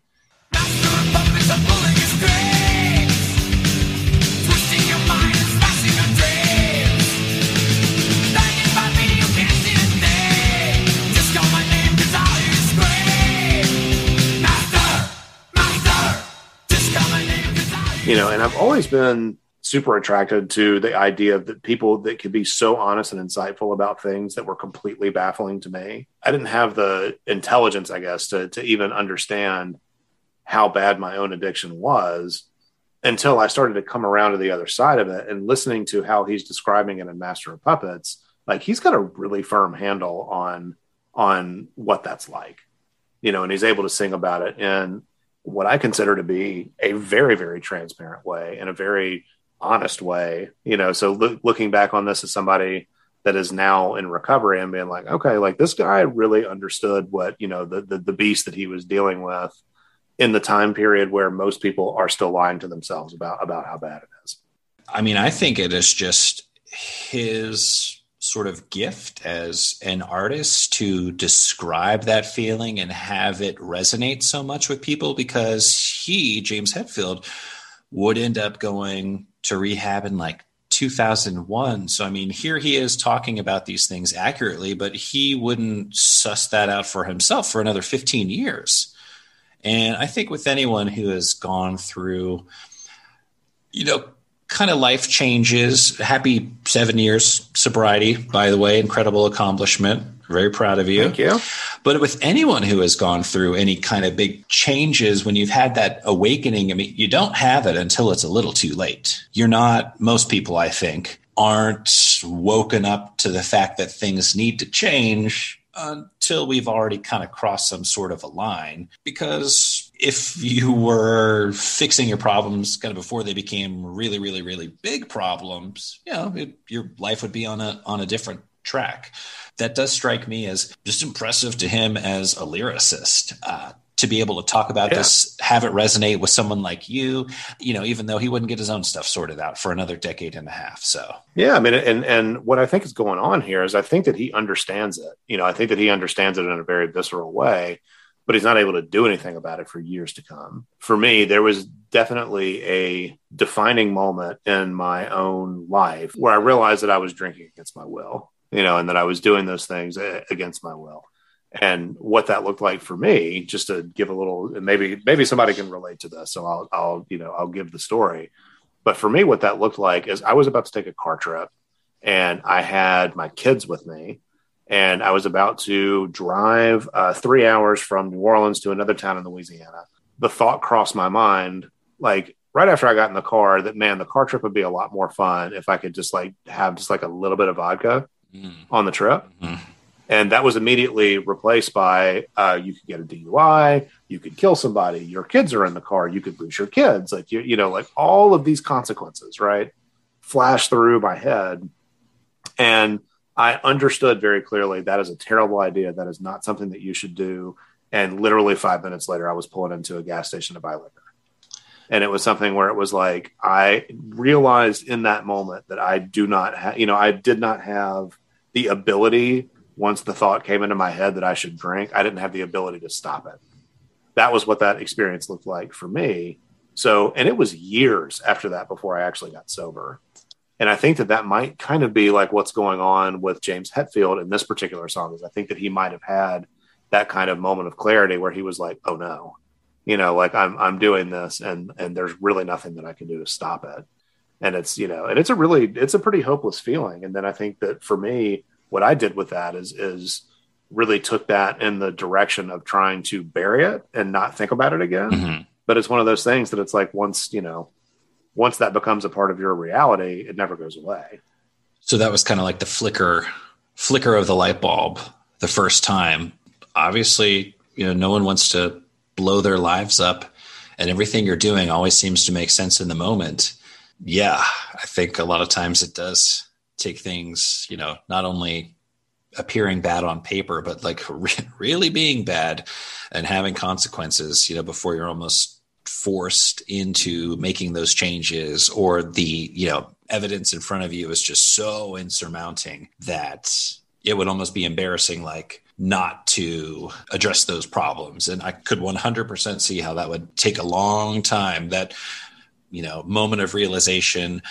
You know, and I've always been super attracted to the idea of that people that could be so honest and insightful about things that were completely baffling to me. I didn't have the intelligence, I guess, to to even understand how bad my own addiction was until I started to come around to the other side of it and listening to how he's describing it in Master of Puppets, like he's got a really firm handle on on what that's like. You know, and he's able to sing about it and what I consider to be a very, very transparent way and a very honest way. You know, so lo- looking back on this as somebody that is now in recovery and being like, okay, like this guy really understood what you know the, the the beast that he was dealing with in the time period where most people are still lying to themselves about about how bad it is. I mean, I think it is just his sort of gift as an artist to describe that feeling and have it resonate so much with people because he, James Hetfield, would end up going to rehab in like 2001. So, I mean, here he is talking about these things accurately, but he wouldn't suss that out for himself for another 15 years. And I think with anyone who has gone through, you know, kind of life changes, happy seven years sobriety, by the way, incredible accomplishment. Very proud of you. Thank you. But with anyone who has gone through any kind of big changes, when you've had that awakening, I mean, you don't have it until it's a little too late. You're not, most people, I think, aren't woken up to the fact that things need to change until we've already kind of crossed some sort of a line. Because if you were fixing your problems kind of before they became really, really, really big problems, you know, it, your life would be on a on a different track. That does strike me as just impressive to him as a lyricist. Uh, to be able to talk about yeah. this, have it resonate with someone like you, you know, even though he wouldn't get his own stuff sorted out for another decade and a half. So, yeah, I mean, and, and what I think is going on here is I think that he understands it. You know, I think that he understands it in a very visceral way, but he's not able to do anything about it for years to come. For me, there was definitely a defining moment in my own life where I realized that I was drinking against my will, you know, and that I was doing those things uh, against my will. And what that looked like for me just to give a little maybe maybe somebody can relate to this so i'll i'll you know i'll give the story. But for me what that looked like is i was about to take a car trip and i had my kids with me and i was about to drive uh, three hours from new orleans to another town in louisiana the thought crossed my mind like right after i got in the car that man the car trip would be a lot more fun if i could just like have just like a little bit of vodka mm. on the trip mm and that was immediately replaced by uh, you could get a DUI, you could kill somebody, your kids are in the car, you could lose your kids, like you, you know, like all of these consequences, right? Flash through my head, and I understood very clearly that is a terrible idea. That is not something that you should do. And literally five minutes later, I was pulling into a gas station to buy liquor. And it was something where it was like I realized in that moment that I do not have, you know, I did not have the ability once the thought came into my head that I should drink, I didn't have the ability to stop it. That was what that experience looked like for me. So, and it was years after that before I actually got sober. And I think that that might kind of be like what's going on with James Hetfield in this particular song. Is I think that he might have had that kind of moment of clarity where he was like, "Oh no, you know, like I'm I'm doing this, and and there's really nothing that I can do to stop it." And it's you know, and it's a really it's a pretty hopeless feeling. And then I think that for me, what I did with that is is really took that in the direction of trying to bury it and not think about it again. Mm-hmm. But it's one of those things that it's like once, you know, once that becomes a part of your reality, it never goes away. So that was kind of like the flicker flicker of the light bulb the first time. Obviously, you know, no one wants to blow their lives up and everything you're doing always seems to make sense in the moment. Yeah, I think a lot of times it does take things, you know, not only appearing bad on paper, but like re- really being bad and having consequences, you know, before you're almost forced into making those changes or the, you know, evidence in front of you is just so insurmounting that it would almost be embarrassing, like, not to address those problems. And I could 100% see how that would take a long time. That, you know, moment of realization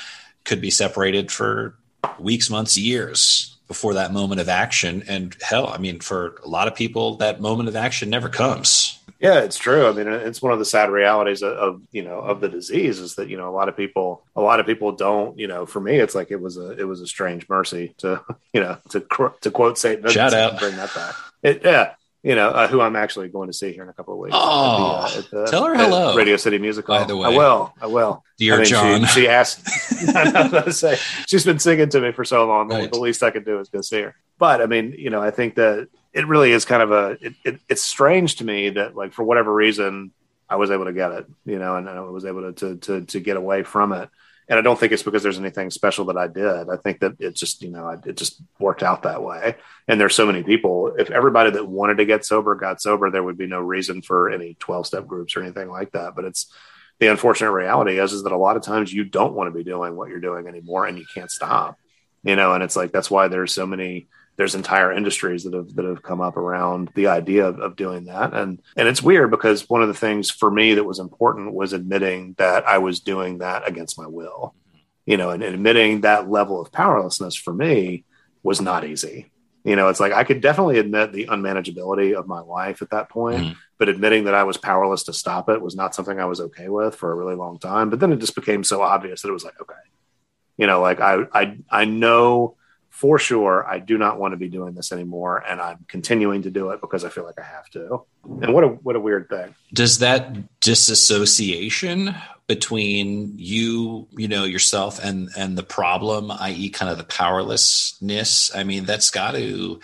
could be separated for weeks, months, years before that moment of action. And hell, I mean, for a lot of people, that moment of action never comes. Yeah, it's true. I mean, it's one of the sad realities of, of, you know of the disease is that you know a lot of people a lot of people don't you know for me it's like it was a it was a strange mercy to you know to to quote St. Vincent shout out bring that back. It, yeah, you know, uh, who I'm actually going to see here in a couple of weeks. Oh, at the, uh, at the, tell her hello. Radio City Music Hall. By the way, I will. I will. Dear I mean, John, she, she asked. I was to say she's been singing to me for so long. Right. The least I can do is go see her. But I mean, you know, I think that it really is kind of a. It, it, it's strange to me that, like, for whatever reason, I was able to get it. You know, and I was able to to to, to get away from it and I don't think it's because there's anything special that I did. I think that it just, you know, it just worked out that way. And there's so many people. If everybody that wanted to get sober got sober, there would be no reason for any 12 step groups or anything like that. But it's the unfortunate reality is, is that a lot of times you don't want to be doing what you're doing anymore and you can't stop, you know, and it's like, that's why there's so many, there's entire industries that have that have come up around the idea of, of, doing that and and it's weird because one of the things for me that was important was admitting that I was doing that against my will you know, and, and admitting that level of powerlessness for me was not easy. You know, it's like I could definitely admit the unmanageability of my life at that point, mm. but admitting that I was powerless to stop it was not something I was okay with for a really long time. But then it just became so obvious that it was like, okay, you know, like I I I know for sure I do not want to be doing this anymore, and I'm continuing to do it because I feel like I have to. And what a what a weird thing. Does that disassociation between you, you know, yourself and and the problem, i.e., kind of the powerlessness? I mean, that's got to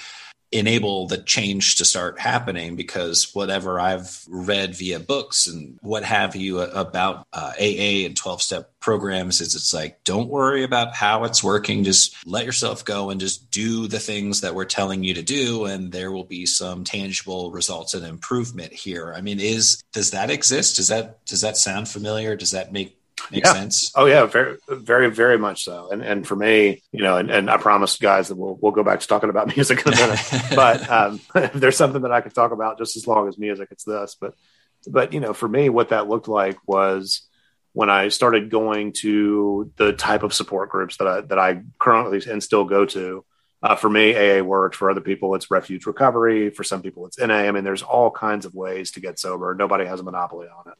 enable the change to start happening because whatever I've read via books and what have you about uh, AA and 12 step programs is it's like, don't worry about how it's working. Just let yourself go and just do the things that we're telling you to do. And there will be some tangible results and improvement here. I mean, is, does that exist? Does that, does that sound familiar? Does that make Makes yeah. sense. Oh yeah, very, very, very much so. And and for me, you know, and, and I promised guys that we'll we'll go back to talking about music in a minute. but um, if there's something that I could talk about just as long as music, it's this. But but you know, for me, what that looked like was when I started going to the type of support groups that I that I currently and still go to. Uh, for me, AA works. For other people, it's refuge recovery. For some people, it's NA. I mean, there's all kinds of ways to get sober. Nobody has a monopoly on it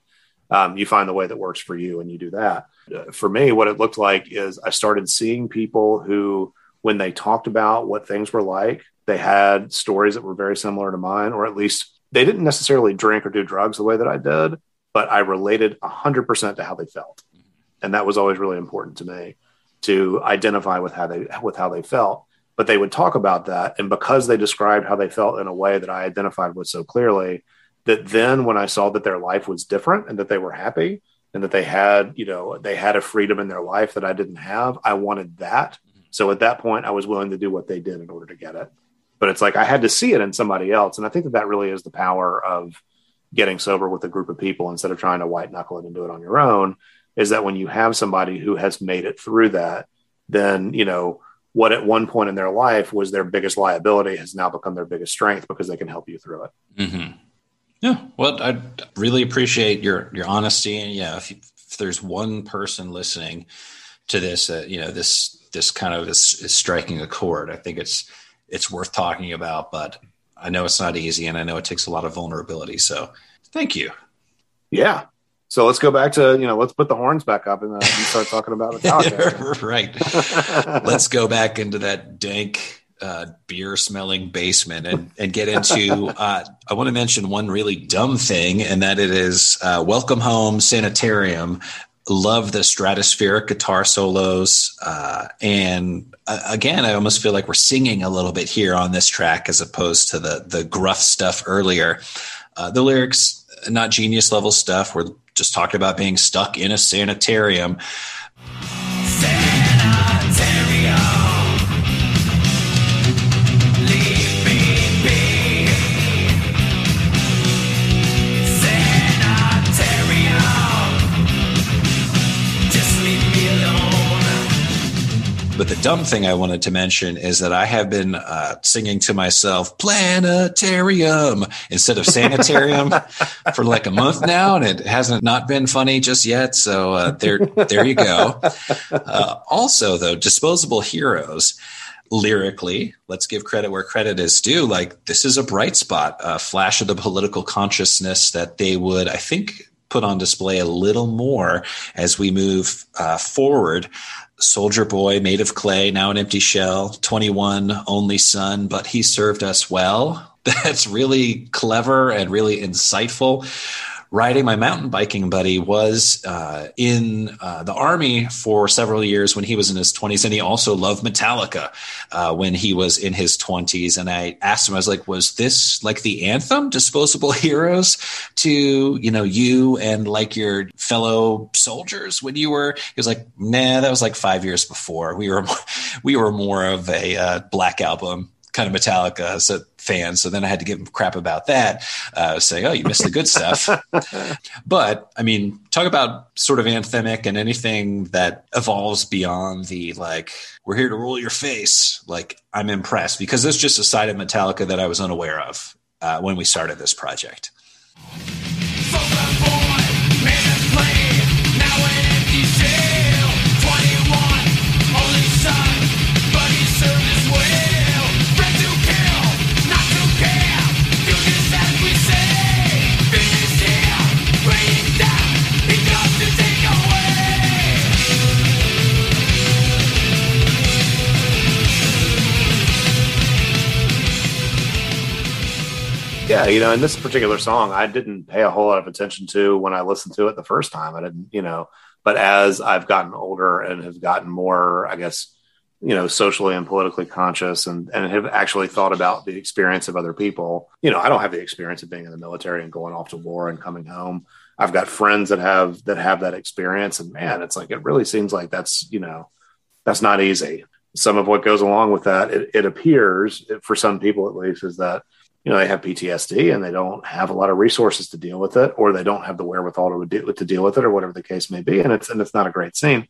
um, you find the way that works for you and you do that. Uh, for me, what it looked like is I started seeing people who, when they talked about what things were like, they had stories that were very similar to mine, or at least they didn't necessarily drink or do drugs the way that I did, but I related 100% to how they felt. And that was always really important to me to identify with how they with how they felt but they would talk about that and because they described how they felt in a way that I identified with so clearly that then when I saw that their life was different and that they were happy and that they had, you know, they had a freedom in their life that I didn't have, I wanted that. So at that point, I was willing to do what they did in order to get it. But it's like I had to see it in somebody else. And I think that that really is the power of getting sober with a group of people instead of trying to white knuckle it and do it on your own is that when you have somebody who has made it through that, then, you know, what at one point in their life was their biggest liability has now become their biggest strength because they can help you through it. Mm-hmm. Yeah, well, I really appreciate your your honesty, and yeah, if, you, if there's one person listening to this, uh, you know, this this kind of is, is striking a chord. I think it's it's worth talking about, but I know it's not easy, and I know it takes a lot of vulnerability. So, thank you. Yeah. So let's go back to you know let's put the horns back up and, uh, and start talking about Metallica. right. let's go back into that dank uh, beer smelling basement and, and get into uh, i want to mention one really dumb thing and that it is uh, welcome home sanitarium. Love the stratospheric guitar solos uh, and uh, again i almost feel like we're singing a little bit here on this track as opposed to the the gruff stuff earlier. Uh, the lyrics not genius level stuff. We're just talking about being stuck in a sanitarium But the dumb thing I wanted to mention is that I have been uh, singing to myself planetarium instead of sanitarium for like a month now, and it hasn't not been funny just yet. So uh, there, there you go. Uh, also, though, disposable heroes lyrically let's give credit where credit is due like this is a bright spot a flash of the political consciousness that they would i think put on display a little more as we move uh, forward soldier boy made of clay, now an empty shell, 21, only son, but he served us well. That's really clever and really insightful riding my mountain biking buddy was uh, in uh, the army for several years when he was in his 20s and he also loved metallica uh, when he was in his 20s and i asked him i was like was this like the anthem disposable heroes to you know you and like your fellow soldiers when you were he was like nah that was like five years before. We were we were more of a uh, black album kind of Metallica as a fan. So then I had to give him crap about that, uh, saying, "Oh, you missed the good stuff." but I mean, talk about sort of anthemic and anything that evolves beyond the like, "We're here to rule your face." Like, I'm impressed because there's just a side of Metallica that I was unaware of uh, when we started this project. Yeah, you know, in this particular song, I didn't pay a whole lot of attention to when I listened to it the first time. I didn't, you know, but as I've gotten older and have gotten more, I guess, you know, socially and politically conscious and, and have actually thought about the experience of other people, you know, I don't have the experience of being in the military and going off to war and coming home. I've got friends that have that have that experience and man, it's like it really seems like that's, you know, that's not easy. Some of what goes along with that, it, it appears for some people at least, is that you know they have PTSD and they don't have a lot of resources to deal with it, or they don't have the wherewithal to deal, to deal with it, or whatever the case may be. And it's and it's not a great scene.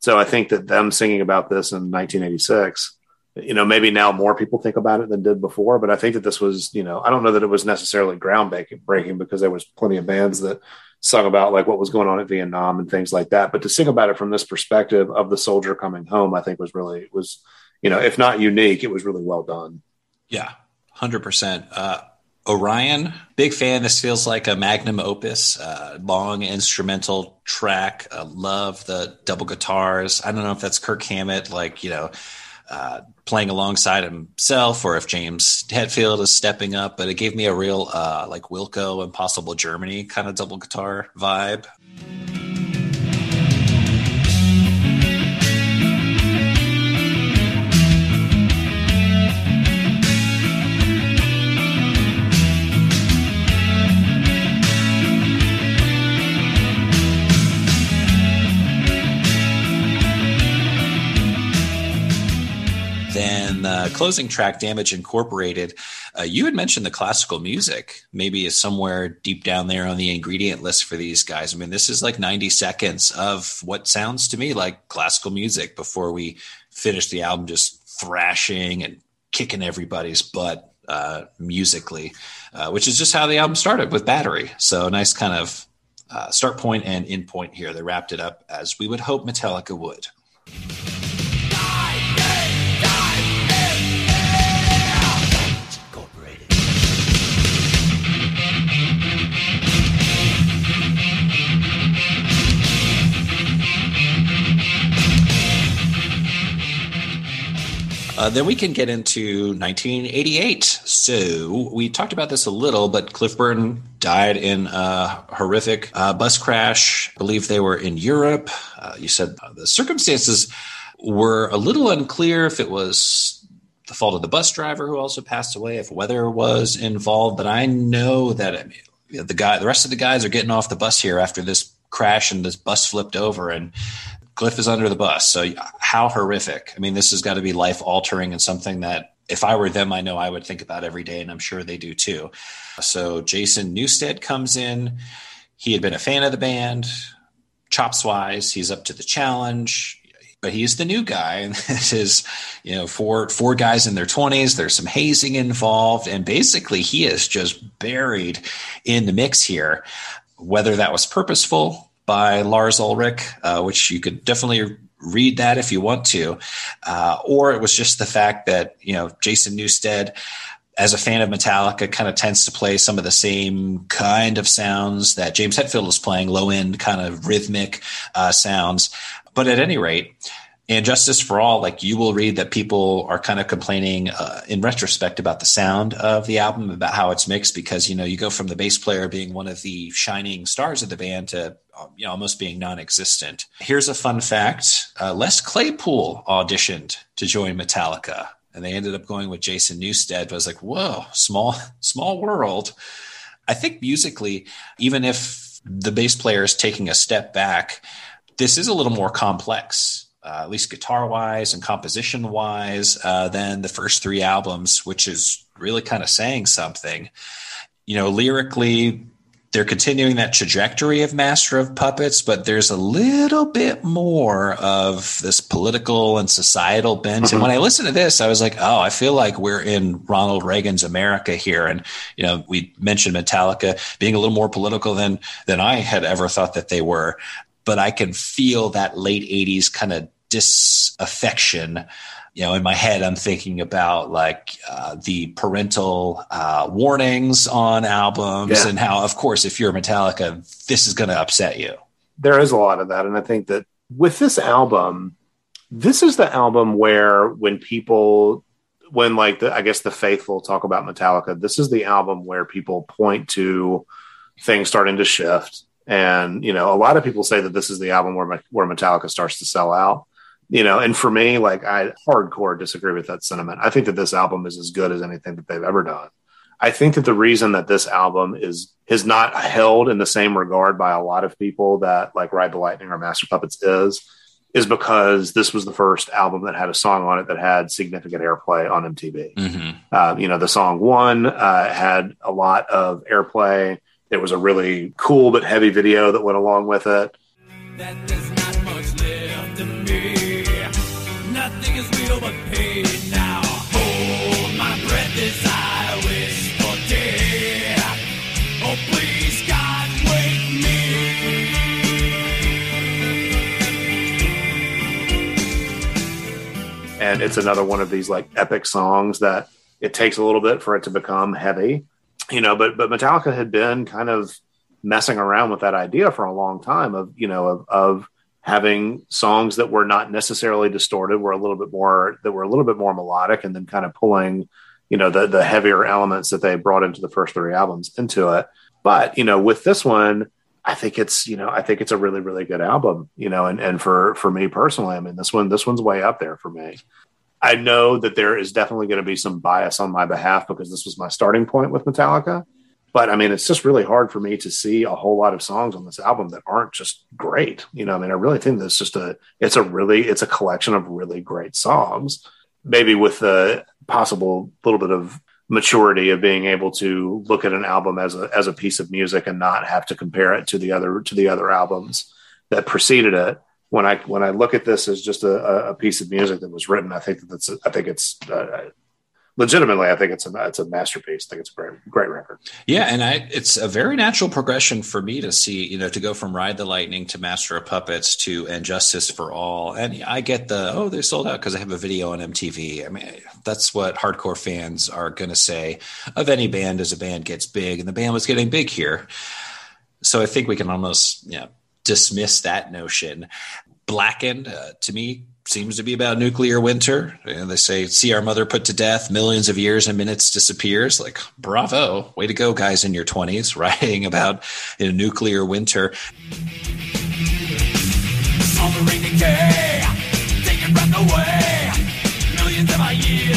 So I think that them singing about this in 1986, you know, maybe now more people think about it than did before. But I think that this was, you know, I don't know that it was necessarily groundbreaking because there was plenty of bands that sung about like what was going on at Vietnam and things like that. But to sing about it from this perspective of the soldier coming home, I think was really was, you know, if not unique, it was really well done. Yeah, Hundred uh, percent. Orion, big fan. This feels like a magnum opus, uh, long instrumental track. Uh, love the double guitars. I don't know if that's Kirk Hammett, like you know, uh, playing alongside himself, or if James Hetfield is stepping up. But it gave me a real uh, like Wilco, Impossible Germany kind of double guitar vibe. The closing track, Damage Incorporated, uh, you had mentioned the classical music maybe is somewhere deep down there on the ingredient list for these guys. I mean, this is like 90 seconds of what sounds to me like classical music before we finish the album just thrashing and kicking everybody's butt uh, musically, uh, which is just how the album started with Battery. So, nice kind of uh, start point and end point here. They wrapped it up as we would hope Metallica would. Uh, then we can get into 1988. So we talked about this a little, but Cliff Burton died in a horrific uh, bus crash. I believe they were in Europe. Uh, you said the circumstances were a little unclear if it was the fault of the bus driver who also passed away, if weather was involved. But I know that I mean, the guy, the rest of the guys are getting off the bus here after this crash and this bus flipped over and Cliff is under the bus. So how horrific. I mean, this has got to be life altering and something that if I were them, I know I would think about every day, and I'm sure they do too. So Jason Newsted comes in. He had been a fan of the band. Chops wise, he's up to the challenge, but he's the new guy. And this is, you know, four four guys in their 20s. There's some hazing involved, and basically he is just buried in the mix here. Whether that was purposeful, by Lars Ulrich, uh, which you could definitely read that if you want to. Uh, or it was just the fact that, you know, Jason Newsted, as a fan of Metallica, kind of tends to play some of the same kind of sounds that James Hetfield was playing, low end kind of rhythmic uh, sounds. But at any rate, and justice for all like you will read that people are kind of complaining uh, in retrospect about the sound of the album about how it's mixed because you know you go from the bass player being one of the shining stars of the band to you know almost being non-existent. Here's a fun fact. Uh, les claypool auditioned to join metallica and they ended up going with jason newsted. I was like whoa small small world. I think musically even if the bass player is taking a step back this is a little more complex uh, at least guitar wise and composition wise, uh, than the first three albums, which is really kind of saying something. You know, lyrically, they're continuing that trajectory of Master of Puppets, but there's a little bit more of this political and societal bent. And mm-hmm. when I listened to this, I was like, oh, I feel like we're in Ronald Reagan's America here. And, you know, we mentioned Metallica being a little more political than than I had ever thought that they were. But I can feel that late 80s kind of disaffection you know, in my head, I'm thinking about like uh, the parental uh, warnings on albums yeah. and how, of course, if you're Metallica, this is going to upset you. There is a lot of that. And I think that with this album, this is the album where when people when like the, I guess the faithful talk about Metallica, this is the album where people point to things starting to shift. And, you know, a lot of people say that this is the album where, where Metallica starts to sell out, you know, and for me, like I hardcore disagree with that sentiment. I think that this album is as good as anything that they've ever done. I think that the reason that this album is is not held in the same regard by a lot of people that like Ride the Lightning or Master Puppets is is because this was the first album that had a song on it that had significant airplay on MTV. Mm-hmm. Uh, you know, the song one uh, had a lot of airplay. There was a really cool but heavy video that went along with it. Breath and it's another one of these like epic songs that it takes a little bit for it to become heavy you know but but metallica had been kind of messing around with that idea for a long time of you know of, of having songs that were not necessarily distorted were a little bit more that were a little bit more melodic and then kind of pulling you know the the heavier elements that they brought into the first three albums into it but you know with this one I think it's you know I think it's a really really good album you know and and for for me personally I mean this one this one's way up there for me. I know that there is definitely going to be some bias on my behalf because this was my starting point with Metallica. But I mean, it's just really hard for me to see a whole lot of songs on this album that aren't just great. You know, I mean, I really think that's just a, it's a really, it's a collection of really great songs, maybe with a possible little bit of maturity of being able to look at an album as a as a piece of music and not have to compare it to the other to the other albums that preceded it. When I when I look at this as just a, a piece of music that was written, I think that that's I think it's uh, legitimately, I think it's a it's a masterpiece. I think it's a great great record. Yeah, and I it's a very natural progression for me to see you know to go from Ride the Lightning to Master of Puppets to And Justice for All, and I get the oh they sold out because I have a video on MTV. I mean that's what hardcore fans are going to say of any band as a band gets big, and the band was getting big here. So I think we can almost yeah dismiss that notion. Blackened uh, to me seems to be about nuclear winter. And they say, see our mother put to death, millions of years and minutes disappears. Like, bravo. Way to go, guys in your 20s, writing about a nuclear winter. On the day, breath away, millions of our years,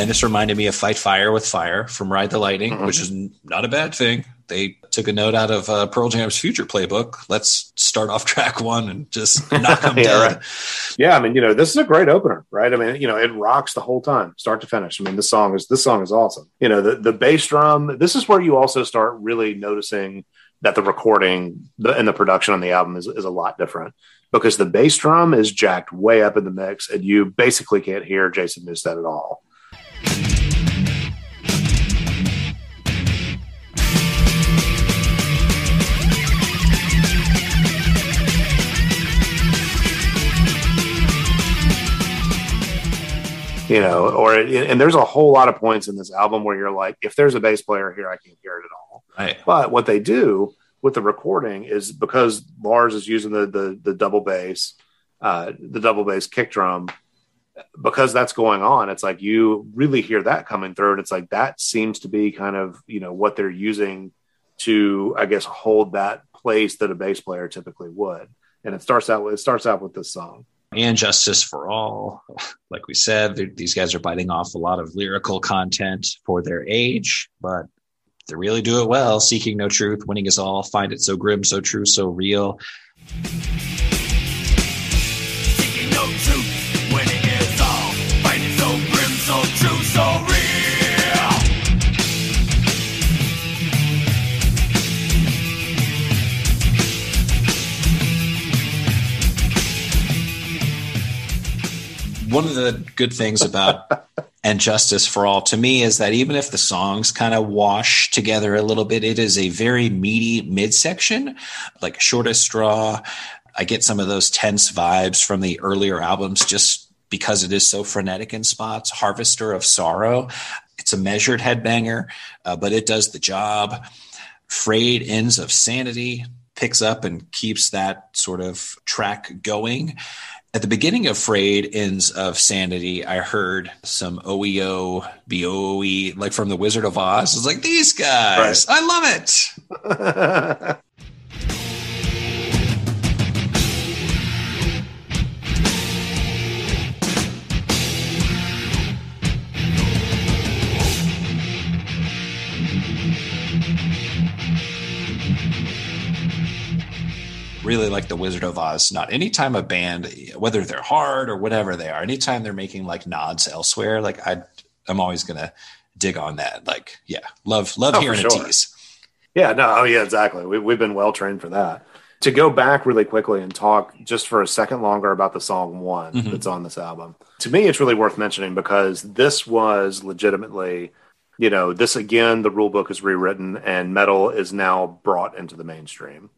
And this reminded me of Fight Fire with Fire from Ride the Lightning, mm-hmm. which is not a bad thing. They took a note out of uh, Pearl Jam's future playbook. Let's start off track one and just knock them yeah, down. Right. Yeah, I mean, you know, this is a great opener, right? I mean, you know, it rocks the whole time, start to finish. I mean, this song is this song is awesome. You know, the the bass drum. This is where you also start really noticing that the recording and the production on the album is, is a lot different because the bass drum is jacked way up in the mix and you basically can't hear Jason Newsted at all. You know, or and there's a whole lot of points in this album where you're like, if there's a bass player here, I can't hear it at all. Right. But what they do with the recording is because Lars is using the the, the double bass, uh, the double bass kick drum, because that's going on. It's like you really hear that coming through, and it's like that seems to be kind of you know what they're using to, I guess, hold that place that a bass player typically would. And it starts out with it starts out with this song and Justice for All. Like we said, these guys are biting off a lot of lyrical content for their age, but they really do it well. Seeking no truth, winning is all, find it so grim, so true, so real. One of the good things about and justice for all to me is that even if the songs kind of wash together a little bit it is a very meaty midsection like shortest straw i get some of those tense vibes from the earlier albums just because it is so frenetic in spots. Harvester of Sorrow, it's a measured headbanger, uh, but it does the job. Frayed Ends of Sanity picks up and keeps that sort of track going. At the beginning of Frayed Ends of Sanity, I heard some OEO, BOE, like from the Wizard of Oz. It's like, these guys, right. I love it. really like the Wizard of Oz. Not anytime a band, whether they're hard or whatever they are, anytime they're making like nods elsewhere, like I, I'm always gonna dig on that. Like, yeah, love love oh, hearing sure. a tease. Yeah, no, oh yeah, exactly. We, we've been well trained for that. To go back really quickly and talk just for a second longer about the song one mm-hmm. that's on this album. To me, it's really worth mentioning because this was legitimately, you know, this again, the rule book is rewritten and metal is now brought into the mainstream.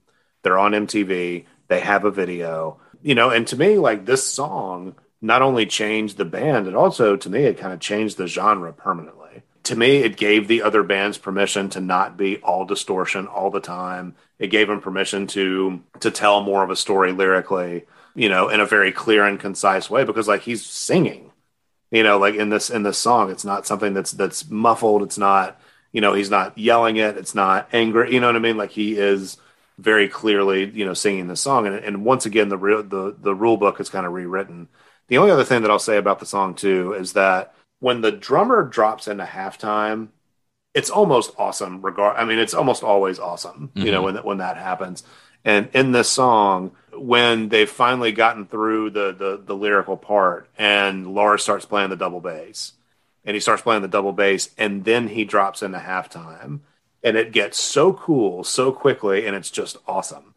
They're on MTV. They have a video, you know. And to me, like this song not only changed the band, it also, to me, it kind of changed the genre permanently. To me, it gave the other bands permission to not be all distortion all the time. It gave them permission to to tell more of a story lyrically, you know, in a very clear and concise way because like he's singing. You know, like in this in this song, it's not something that's that's muffled. It's not, you know, he's not yelling it. It's not angry. You know what I mean? Like he is very clearly, you know, singing the song. And, and once again, the real the the rule book is kind of rewritten. The only other thing that I'll say about the song too is that when the drummer drops into halftime, it's almost awesome. Regard, I mean, it's almost always awesome. Mm-hmm. You know, mm-hmm. when when that happens. And in this song, when they've finally gotten through the, the the lyrical part, and Lars starts playing the double bass, and he starts playing the double bass, and then he drops into halftime and it gets so cool so quickly and it's just awesome.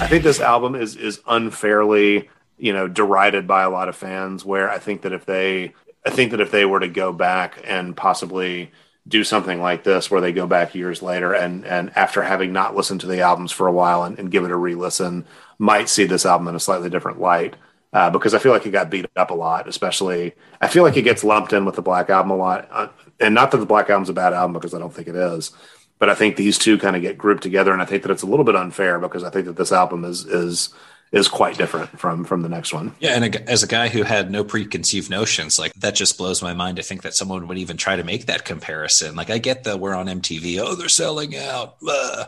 I think this album is is unfairly you know derided by a lot of fans where i think that if they i think that if they were to go back and possibly do something like this where they go back years later and and after having not listened to the albums for a while and, and give it a re-listen might see this album in a slightly different light uh, because i feel like it got beat up a lot especially i feel like it gets lumped in with the black album a lot uh, and not that the black album's a bad album because i don't think it is but i think these two kind of get grouped together and i think that it's a little bit unfair because i think that this album is is is quite different from from the next one. Yeah, and a, as a guy who had no preconceived notions, like that just blows my mind to think that someone would even try to make that comparison. Like I get that we're on MTV, oh they're selling out, uh,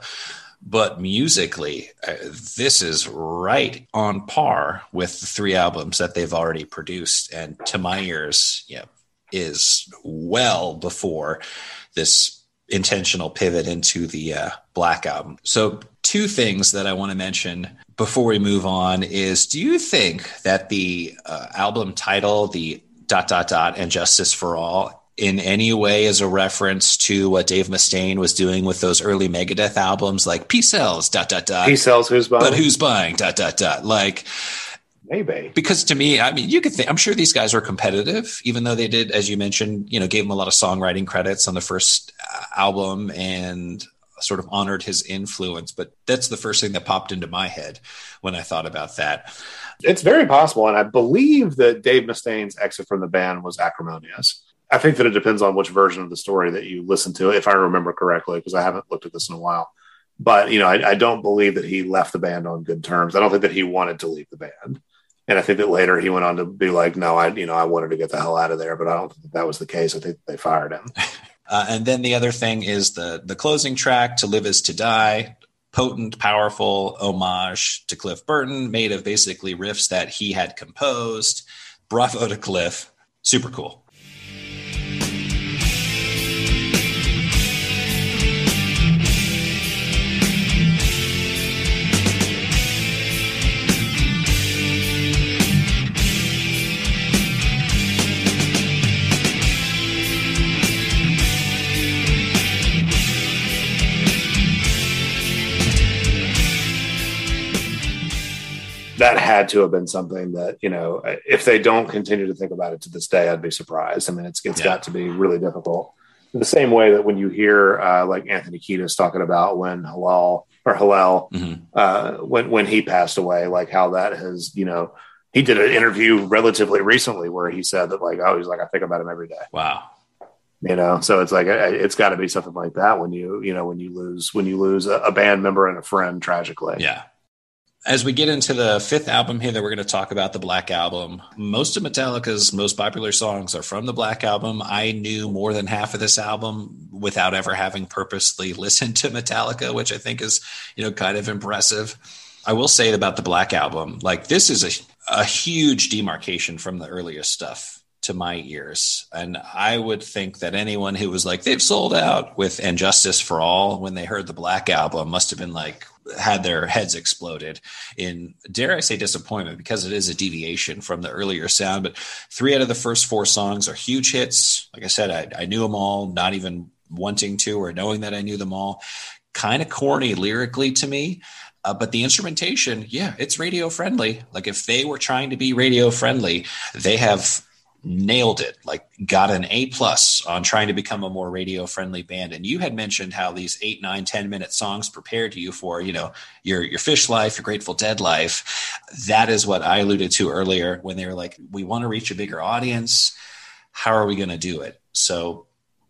but musically, uh, this is right on par with the three albums that they've already produced, and to my ears, yeah, is well before this intentional pivot into the uh, Black album. So two things that I want to mention before we move on is do you think that the uh, album title, the dot dot dot and justice for all in any way is a reference to what Dave Mustaine was doing with those early Megadeth albums like Peace Sells dot dot dot Peace Sells who's buying? but who's buying dot dot dot like maybe. because to me I mean you could think I'm sure these guys are competitive even though they did as you mentioned you know gave them a lot of songwriting credits on the first uh, album and sort of honored his influence. But that's the first thing that popped into my head when I thought about that. It's very possible. And I believe that Dave Mustaine's exit from the band was acrimonious. I think that it depends on which version of the story that you listen to, if I remember correctly, because I haven't looked at this in a while. But, you know, I, I don't believe that he left the band on good terms. I don't think that he wanted to leave the band. And I think that later he went on to be like, no, I, you know, I wanted to get the hell out of there, but I don't think that, that was the case. I think they fired him. Uh, and then the other thing is the the closing track, "To Live Is to Die," potent, powerful homage to Cliff Burton, made of basically riffs that he had composed. Bravo to Cliff, super cool. That had to have been something that you know if they don't continue to think about it to this day i'd be surprised. I mean it's it's yeah. got to be really difficult. In the same way that when you hear uh, like anthony kiedis talking about when halal or hillel mm-hmm. uh, when when he passed away like how that has you know he did an interview relatively recently where he said that like oh he's like i think about him every day. Wow. You know so it's like it's got to be something like that when you you know when you lose when you lose a, a band member and a friend tragically. Yeah as we get into the fifth album here that we're going to talk about the black album most of metallica's most popular songs are from the black album i knew more than half of this album without ever having purposely listened to metallica which i think is you know kind of impressive i will say about the black album like this is a, a huge demarcation from the earlier stuff to my ears. And I would think that anyone who was like, they've sold out with And Justice for All when they heard the Black album must have been like, had their heads exploded in, dare I say, disappointment because it is a deviation from the earlier sound. But three out of the first four songs are huge hits. Like I said, I, I knew them all, not even wanting to or knowing that I knew them all. Kind of corny lyrically to me. Uh, but the instrumentation, yeah, it's radio friendly. Like if they were trying to be radio friendly, they have nailed it like got an a plus on trying to become a more radio friendly band. And you had mentioned how these eight nine ten minute songs prepared you for you know your your Phish life your grateful dead life. That is what i alluded to earlier when they were like we want to reach a bigger audience. How are we going to do it? So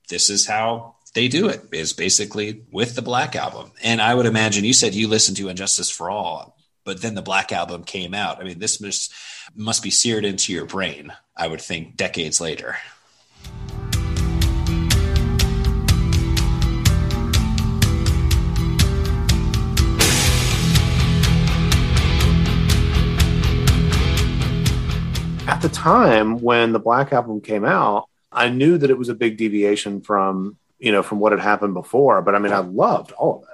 this is how they do it is basically with the black album. And i would imagine you said you listened to injustice Justice for All but then the black album came out. I mean this must must be seared into your brain i would think decades later. At the time when the black album came out i knew that it was a big deviation from you know from what had happened before but i mean i loved all of it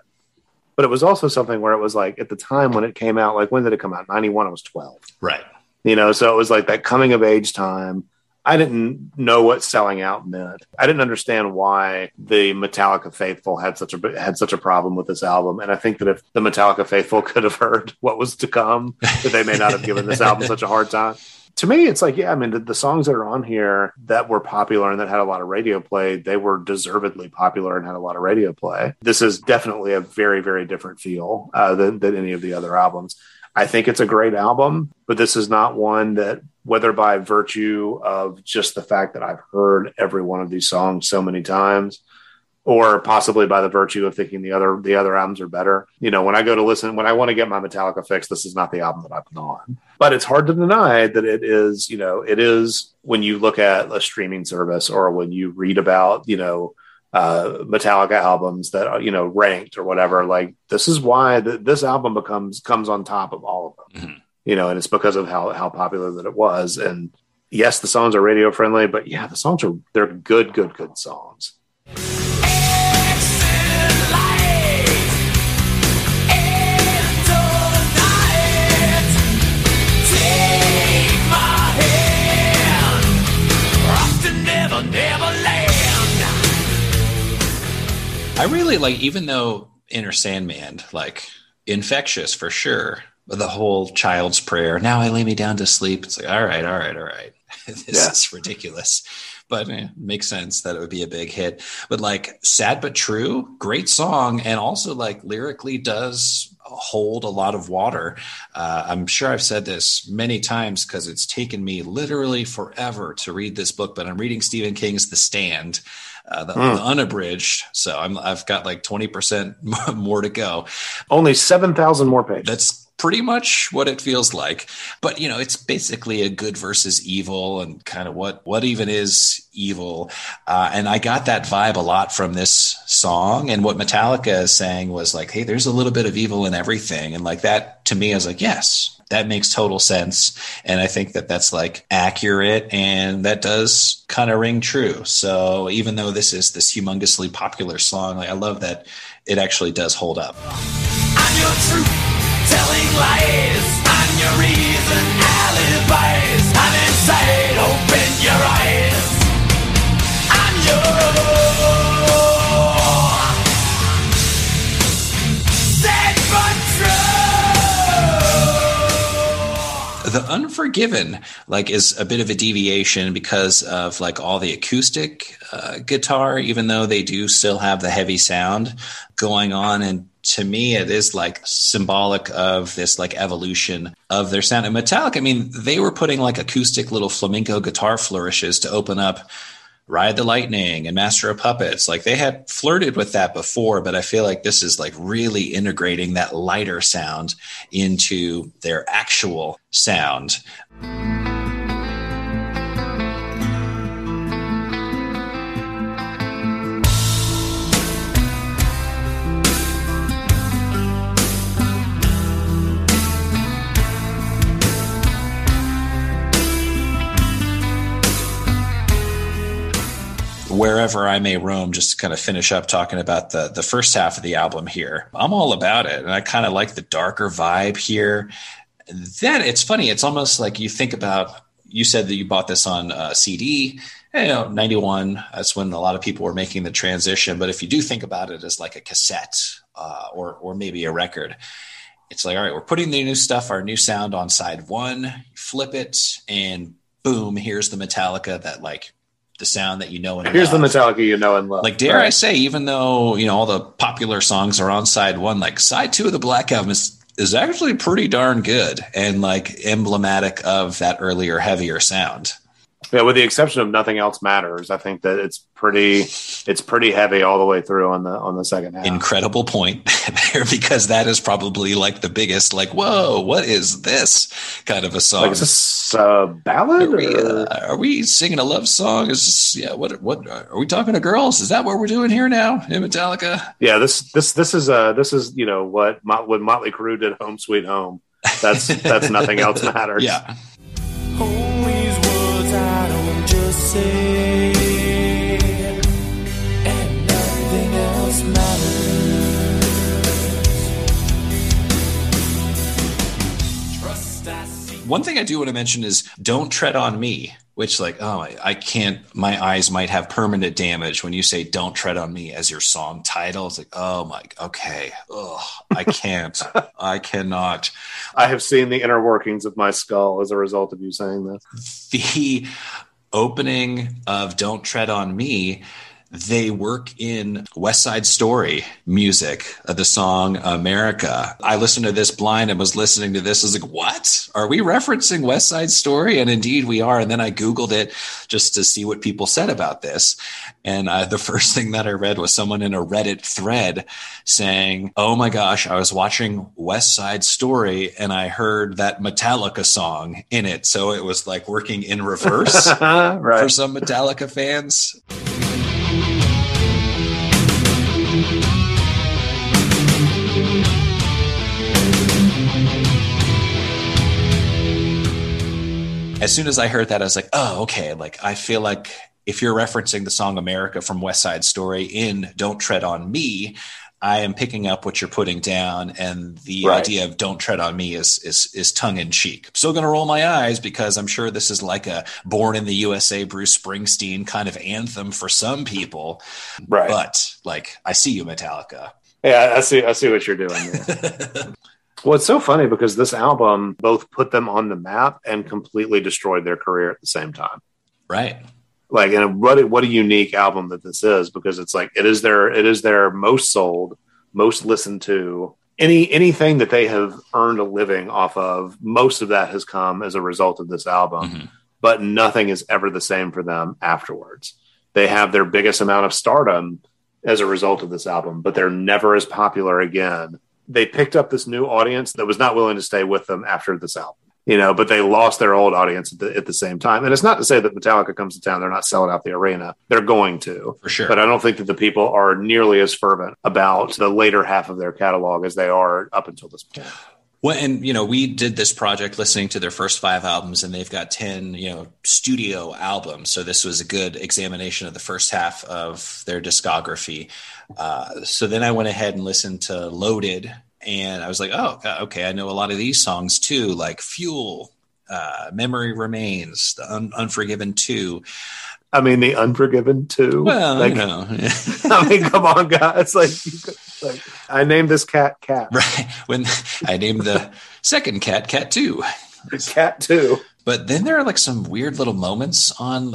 but it was also something where it was like at the time when it came out, like when did it come out? 91, I was 12. Right. You know, so it was like that coming of age time. I didn't know what selling out meant. I didn't understand why the Metallica faithful had such a had such a problem with this album. And I think that if the Metallica faithful could have heard what was to come, that they may not have given this album such a hard time to me, it's like, yeah, I mean, the, the, songs that are on here that were popular and that had a lot of radio play, they were deservedly popular and had a lot of radio play. This is definitely a very, very different feel uh, than, than any of the other albums. I think it's a great album, but this is not one that, whether by virtue of just the fact that I've heard every one of these songs so many times, or possibly by the virtue of thinking the other the other albums are better. You know, when I go to listen, when I want to get my Metallica fix, this is not the album that I put on. But it's hard to deny that it is, you know, it is when you look at a streaming service or when you read about, you know, uh, Metallica albums that are, you know, ranked or whatever. Like this is why the, this album becomes comes on top of all of them. Mm-hmm. You know, and it's because of how how popular that it was. And yes, the songs are radio friendly, but yeah, the songs are they're good, good, good songs. I really like, even though Enter Sandman, like infectious for sure. The whole child's prayer. Now I lay me down to sleep. It's like, all right, all right, all right. this yeah. is ridiculous, but eh, makes sense that it would be a big hit. But like, sad but true, great song, and also like lyrically does hold a lot of water. Uh, I'm sure I've said this many times because it's taken me literally forever to read this book, but I'm reading Stephen King's The Stand uh, the, mm. the, unabridged. So I'm I've got like twenty percent more to go. Only seven thousand more pages. That's pretty much what it feels like. But you know, it's basically a good versus evil, and kind of what what even is evil. Uh, and I got that vibe a lot from this song. And what Metallica is saying was like, "Hey, there's a little bit of evil in everything," and like that to me, I was like, "Yes." That makes total sense. And I think that that's like accurate and that does kind of ring true. So even though this is this humongously popular song, like I love that it actually does hold up telling lies your reason alibis. I'm inside, open your eyes. I'm Unforgiven, like, is a bit of a deviation because of like all the acoustic uh, guitar, even though they do still have the heavy sound going on. And to me, it is like symbolic of this like evolution of their sound. And Metallica, I mean, they were putting like acoustic little flamenco guitar flourishes to open up Ride the Lightning and Master of Puppets. Like they had flirted with that before, but I feel like this is like really integrating that lighter sound into their actual sound. Wherever I may roam, just to kind of finish up talking about the the first half of the album here. I'm all about it, and I kind of like the darker vibe here. Then it's funny; it's almost like you think about. You said that you bought this on uh, CD. You know, 91, that's when a lot of people were making the transition. But if you do think about it as like a cassette uh, or, or maybe a record, it's like, all right, we're putting the new stuff, our new sound on side one, flip it, and boom, here's the Metallica that like the sound that you know and here's love. the Metallica you know and love. Like dare right. I say, even though you know all the popular songs are on side one, like side two of the Black Album is is actually pretty darn good and like emblematic of that earlier heavier sound. Yeah, with the exception of nothing else matters, I think that it's pretty it's pretty heavy all the way through on the on the second half. Incredible point there because that is probably like the biggest like whoa, what is this kind of a song? Like is this a ballad? Are we, uh, are we singing a love song? Is this yeah, what what are we talking to girls? Is that what we're doing here now in Metallica? Yeah, this this this is uh this is, you know, what when Motley Crue did Home Sweet Home. That's that's nothing else matters. Yeah. One thing I do want to mention is "Don't Tread on Me," which, like, oh, I, I can't. My eyes might have permanent damage when you say "Don't Tread on Me" as your song title. It's like, oh my, okay, Ugh, I can't, I cannot. I have seen the inner workings of my skull as a result of you saying this. The opening of Don't Tread on Me, they work in West Side Story music, uh, the song America. I listened to this blind and was listening to this. I was like, what? Are we referencing West Side Story? And indeed we are. And then I Googled it just to see what people said about this. And uh, the first thing that I read was someone in a Reddit thread saying, oh my gosh, I was watching West Side Story and I heard that Metallica song in it. So it was like working in reverse right. for some Metallica fans. As soon as I heard that, I was like, oh, okay. Like, I feel like if you're referencing the song America from West Side Story in Don't Tread on Me, I am picking up what you're putting down, and the right. idea of "Don't tread on me" is is is tongue in cheek. I'm still going to roll my eyes because I'm sure this is like a "Born in the USA" Bruce Springsteen kind of anthem for some people. Right. But like, I see you, Metallica. Yeah, I see. I see what you're doing. Well, it's so funny because this album both put them on the map and completely destroyed their career at the same time. Right. Like, and what what a unique album that this is because it's like it is their it is their most sold, most listened to. Any anything that they have earned a living off of, most of that has come as a result of this album. Mm-hmm. But nothing is ever the same for them afterwards. They have their biggest amount of stardom as a result of this album, but they're never as popular again they picked up this new audience that was not willing to stay with them after this album you know, but they lost their old audience at the, at the, same time. And it's not to say that Metallica comes to town, they're not selling out the arena. They're going to. For sure. But I don't think that the people are nearly as fervent about the later half of their catalog as they are up until this point. Well, and you know, we did this project listening to their first five albums, and they've got ten, you know, studio albums. So this was a good examination of the first half of their discography. Uh, so then I went ahead and listened to Loaded, and I was like, oh, okay, I know a lot of these songs too, like Fuel, uh, Memory Remains, The Un- Unforgiven Two. I mean, the Unforgiven too. Well, like, you know. I mean, come on, guys! Like, like, I named this cat Cat. Right when I named the second cat Cat Two. Cat too. But then there are like some weird little moments on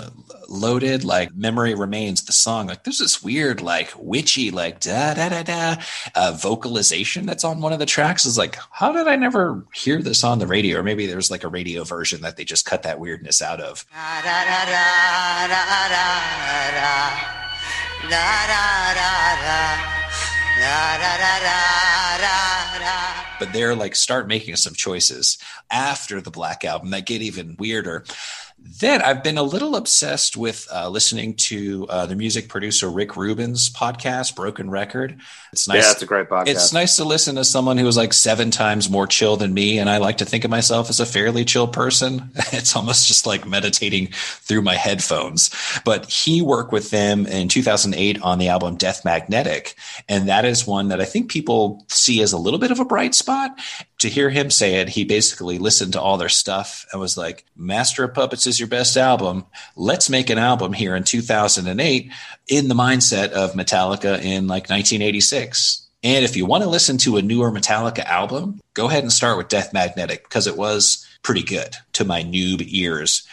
Loaded, like Memory Remains, the song. Like there's this weird, like witchy, like da da da da uh, vocalization that's on one of the tracks. Is like, how did I never hear this on the radio? Or maybe there's like a radio version that they just cut that weirdness out of. Da, da, da, but they're like start making some choices after the Black Album that get even weirder. Then I've been a little obsessed with uh, listening to uh, the music producer Rick Rubin's podcast, Broken Record. It's nice. Yeah, it's a great podcast. It's nice to listen to someone who is like seven times more chill than me, and I like to think of myself as a fairly chill person. It's almost just like meditating through my headphones. But he worked with them in 2008 on the album Death Magnetic, and that is one that I think people see as a little bit of a bright spot. To hear him say it, he basically listened to all their stuff and was like, "Master of Puppets is your best album. Let's make an album here in 2008 in the mindset of Metallica in like 1986. And if you want to listen to a newer Metallica album, go ahead and start with Death Magnetic because it was pretty good to my noob ears.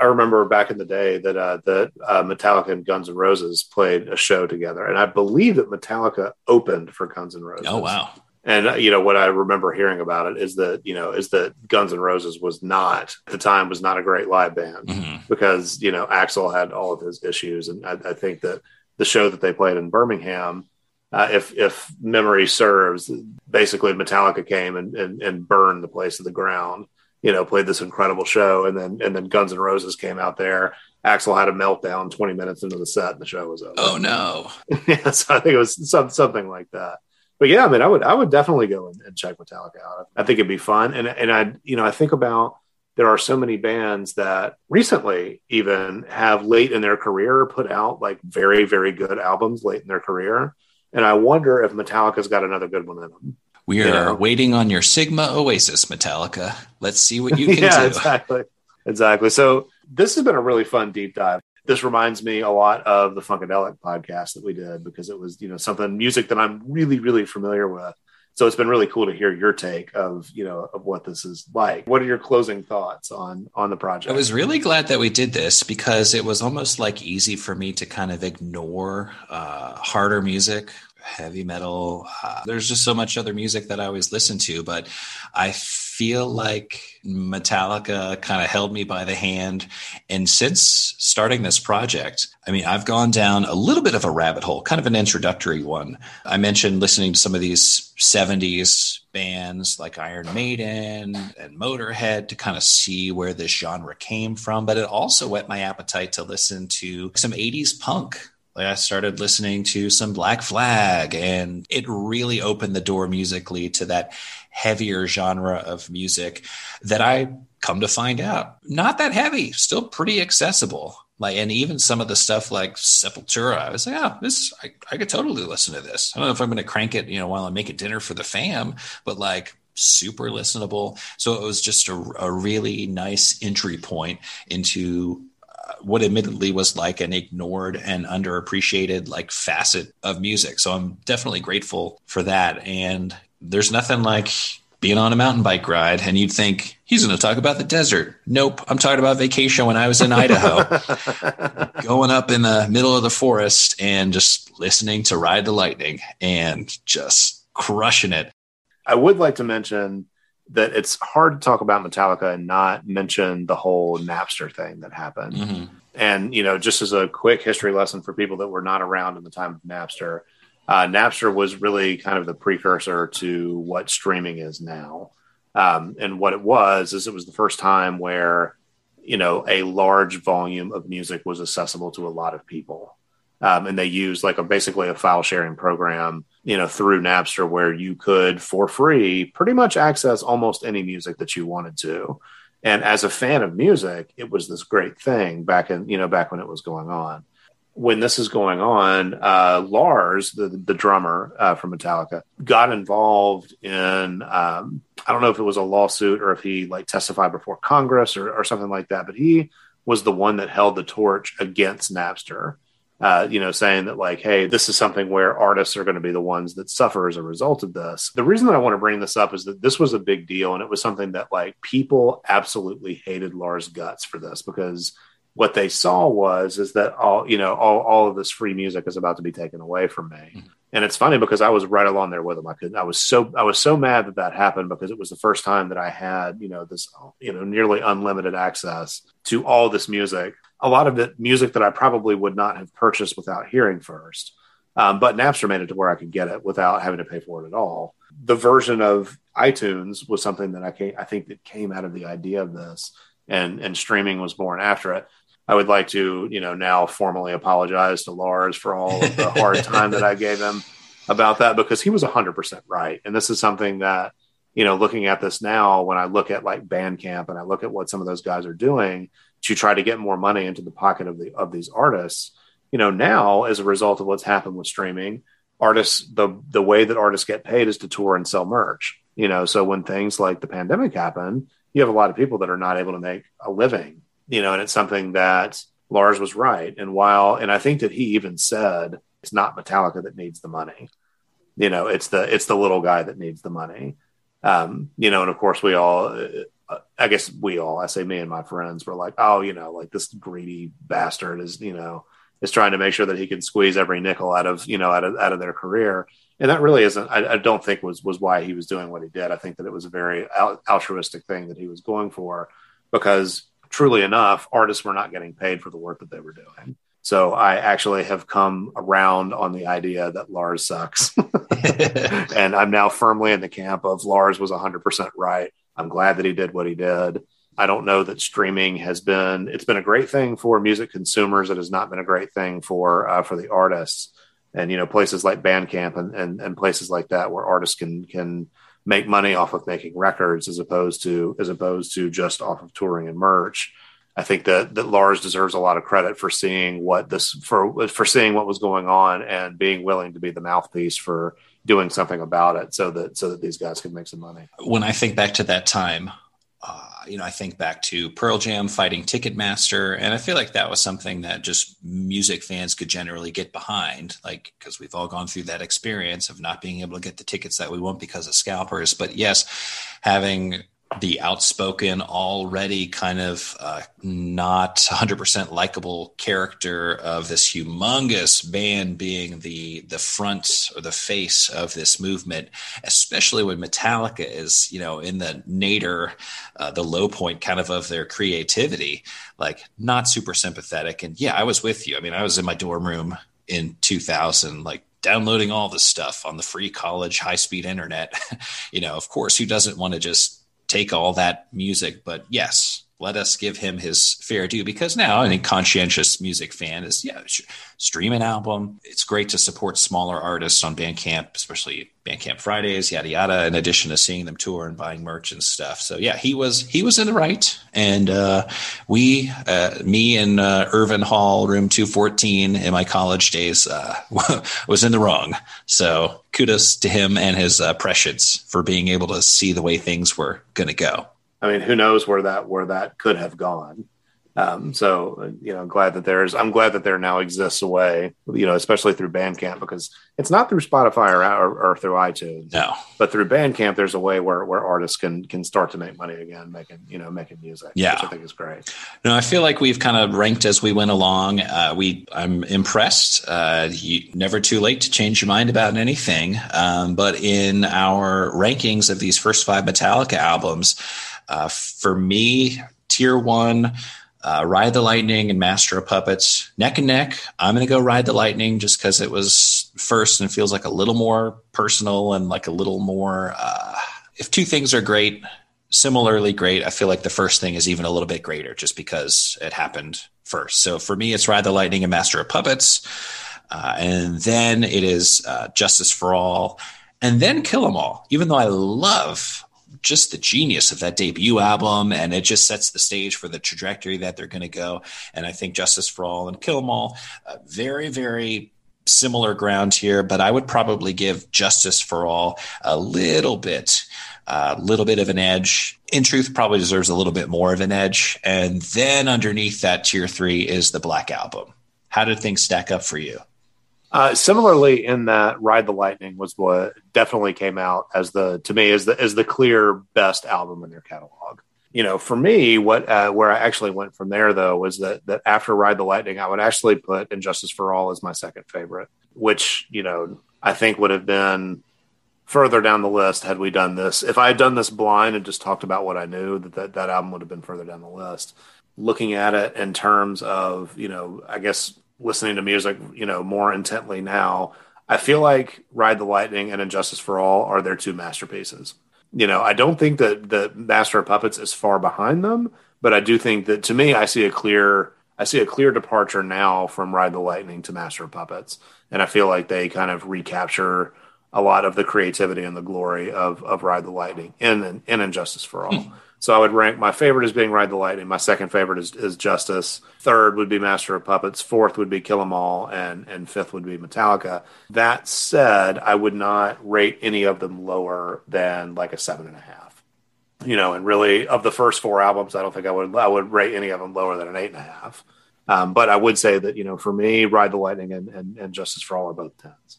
I remember back in the day that uh, that uh, Metallica and Guns N' Roses played a show together, and I believe that Metallica opened for Guns N' Roses. Oh wow! And uh, you know what I remember hearing about it is that you know is that Guns N' Roses was not at the time was not a great live band mm-hmm. because you know Axl had all of his issues, and I, I think that the show that they played in Birmingham, uh, if if memory serves, basically Metallica came and, and and burned the place to the ground. You know, played this incredible show, and then and then Guns N' Roses came out there. Axl had a meltdown 20 minutes into the set, and the show was over. Oh no! yeah, so I think it was some, something like that but yeah, I mean, I would I would definitely go and, and check Metallica out. I think it'd be fun, and and I you know I think about there are so many bands that recently even have late in their career put out like very very good albums late in their career, and I wonder if Metallica's got another good one in them. We are you know? waiting on your Sigma Oasis, Metallica. Let's see what you can yeah, do. exactly, exactly. So this has been a really fun deep dive this reminds me a lot of the Funkadelic podcast that we did because it was, you know, something music that I'm really, really familiar with. So it's been really cool to hear your take of, you know, of what this is like. What are your closing thoughts on on the project? I was really glad that we did this because it was almost like easy for me to kind of ignore uh, harder music heavy metal. Uh, there's just so much other music that I always listen to, but I feel like Metallica kind of held me by the hand. And since starting this project, I mean, I've gone down a little bit of a rabbit hole, kind of an introductory one. I mentioned listening to some of these 70s bands like Iron Maiden and Motorhead to kind of see where this genre came from, but it also whet my appetite to listen to some 80s punk like I started listening to some Black Flag, and it really opened the door musically to that heavier genre of music that I come to find out not that heavy, still pretty accessible. Like, and even some of the stuff like Sepultura, I was like, oh, this, I, I could totally listen to this. I don't know if I'm going to crank it, you know, while I'm making dinner for the fam, but like super listenable. So it was just a, a really nice entry point into what admittedly was like an ignored and underappreciated like facet of music. So I'm definitely grateful for that. And there's nothing like being on a mountain bike ride and you'd think he's going to talk about the desert. Nope. I'm talking about vacation when I was in Idaho, going up in the middle of the forest and just listening to Ride the Lightning and just crushing it. I would like to mention that it's hard to talk about Metallica and not mention the whole Napster thing that happened. Mm-hmm. And, you know, just as a quick history lesson for people that were not around in the time of Napster, uh, Napster was really kind of the precursor to what streaming is now. Um, and what it was is it was the first time where, you know, a large volume of music was accessible to a lot of people. Um, and they used like a basically a file sharing program you know, through Napster where you could for free pretty much access almost any music that you wanted to. And as a fan of music, it was this great thing back in, you know, back when it was going on. When this is going on, uh, Lars, the, the drummer uh, from Metallica, got involved in, um, I don't know if it was a lawsuit or if he like testified before Congress or, or something like that, but he was the one that held the torch against Napster uh, you know, saying that like, hey, this is something where artists are going to be the ones that suffer as a result of this. The reason that I want to bring this up is that this was a big deal, and it was something that like people absolutely hated Lars guts for this because what they saw was is that all you know all, all of this free music is about to be taken away from me mm-hmm. and it's funny because i was right along there with them i could i was so i was so mad that that happened because it was the first time that i had you know this you know nearly unlimited access to all this music a lot of it music that I probably would not have purchased without hearing first. Um, but Napster made it to where I could get it without having to pay for it at all. The version of iTunes was something that I came, I think that came out of the idea of this, and and streaming was born after it. I would like to, you know, now formally apologize to Lars for all of the hard time that I gave him about that because he was 100% right. And this is something that, you know, looking at this now, when I look at like Bandcamp and I look at what some of those guys are doing, to try to get more money into the pocket of the of these artists. You know, now as a result of what's happened with streaming, artists the the way that artists get paid is to tour and sell merch. You know, so when things like the pandemic happen, you have a lot of people that are not able to make a living. You know, and it's something that Lars was right. And while and I think that he even said it's not Metallica that needs the money. You know, it's the it's the little guy that needs the money. Um, you know, and of course we all I guess we all, I say me and my friends were like, oh, you know, like this greedy bastard is, you know, is trying to make sure that he can squeeze every nickel out of, you know, out of, out of their career. And that really isn't, I, I don't think was, was why he was doing what he did. I think that it was a very altruistic thing that he was going for because truly enough, artists were not getting paid for the work that they were doing. So I actually have come around on the idea that Lars sucks. and I'm now firmly in the camp of Lars was 100% right. I'm glad that he did what he did. I don't know that streaming has been it's been a great thing for music consumers. It has not been a great thing for uh, for the artists. And you know places like Bandcamp and, and and places like that where artists can can make money off of making records as opposed to as opposed to just off of touring and merch. I think that that Lars deserves a lot of credit for seeing what this for for seeing what was going on and being willing to be the mouthpiece for doing something about it so that so that these guys could make some money. When I think back to that time, uh, you know, I think back to Pearl Jam fighting Ticketmaster, and I feel like that was something that just music fans could generally get behind, like because we've all gone through that experience of not being able to get the tickets that we want because of scalpers. But yes, having the outspoken, already kind of uh, not 100% likable character of this humongous band being the the front or the face of this movement, especially when Metallica is, you know, in the nadir, uh, the low point kind of of their creativity, like not super sympathetic. And yeah, I was with you. I mean, I was in my dorm room in 2000, like downloading all this stuff on the free college high speed internet. you know, of course, who doesn't want to just take all that music. But yes, let us give him his fair due because now any conscientious music fan is yeah stream an album. It's great to support smaller artists on bandcamp especially bandcamp fridays yada yada in addition to seeing them tour and buying merch and stuff. So yeah he was he was in the right. And uh, we uh, me and uh, irvin hall room 214 in my college days uh, was in the wrong. So kudos to him and his uh, prescience for being able to see the way things were going to go I mean, who knows where that where that could have gone. Um, so you know, glad that there's I'm glad that there now exists a way, you know, especially through Bandcamp because it's not through Spotify or, or, or, through iTunes. No, but through Bandcamp, there's a way where where artists can can start to make money again, making you know making music. Yeah, which I think is great. No, I feel like we've kind of ranked as we went along. Uh, we I'm impressed. Uh, you, never too late to change your mind about anything. Um, but in our rankings of these first five Metallica albums. Uh, for me, tier one, uh, Ride the Lightning and Master of Puppets, neck and neck. I'm going to go Ride the Lightning just because it was first and feels like a little more personal and like a little more. Uh, if two things are great, similarly great, I feel like the first thing is even a little bit greater just because it happened first. So for me, it's Ride the Lightning and Master of Puppets. Uh, and then it is uh, Justice for All, and then Kill 'Em All. Even though I love just the genius of that debut album, and it just sets the stage for the trajectory that they're going to go. And I think Justice for All and Kill 'Em All, uh, very, very similar ground here, but I would probably give Justice for All a little bit, a uh, little bit of an edge. In truth, probably deserves a little bit more of an edge. And then underneath that tier three is the Black Album. How did things stack up for you? Uh, similarly, in that "Ride the Lightning" was what definitely came out as the to me as the as the clear best album in their catalog. You know, for me, what uh, where I actually went from there though was that that after "Ride the Lightning," I would actually put And Justice for All" as my second favorite, which you know I think would have been further down the list had we done this. If I had done this blind and just talked about what I knew, that that, that album would have been further down the list. Looking at it in terms of you know, I guess listening to music, you know, more intently now, I feel like Ride the Lightning and Injustice for All are their two masterpieces. You know, I don't think that the Master of Puppets is far behind them, but I do think that to me, I see a clear, I see a clear departure now from Ride the Lightning to Master of Puppets, and I feel like they kind of recapture a lot of the creativity and the glory of of Ride the Lightning in in And Justice for All. So I would rank my favorite as being Ride the Lightning. My second favorite is, is Justice. Third would be Master of Puppets. Fourth would be Kill 'Em All, and and fifth would be Metallica. That said, I would not rate any of them lower than like a seven and a half. You know, and really of the first four albums, I don't think I would I would rate any of them lower than an eight and a half. Um, but I would say that you know, for me, Ride the Lightning and, and, and Justice for All are both tens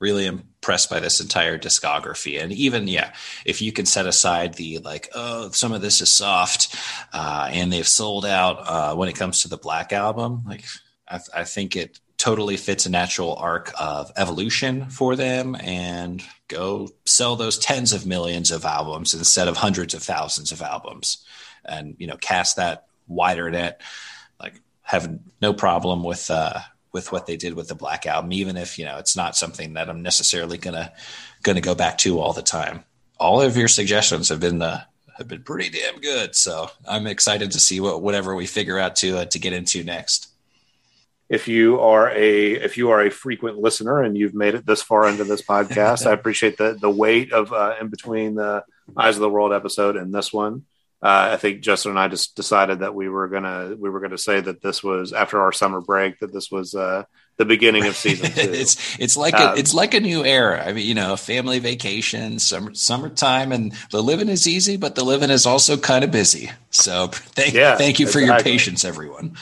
really impressed by this entire discography. And even yeah if you can set aside the like oh some of this is soft uh, and they've sold out uh, when it comes to the black album like I, I, think it totally fits a natural arc of evolution for them and go sell those tens of millions of albums instead of hundreds of thousands of albums and you know cast that wider net. Like have no problem with uh with what they did with the Black Album, even if you know it's not something that I'm necessarily gonna gonna go back to all the time. All of your suggestions have been uh, have been pretty damn good, so I'm excited to see what whatever we figure out to uh, to get into next. If you are a if you are a frequent listener and you've made it this far into this podcast, I appreciate the the wait of uh, in between the Eyes of the World episode and this one uh, I think Justin and I just decided that we were gonna we were gonna say that this was after our summer break that this was uh, the beginning of season two. it's it's like um, a, it's like a new era. I mean, you know, family vacation, summer summertime, and the living is easy, but the living is also kind of busy. So thank yeah, thank you for exactly. your patience, everyone.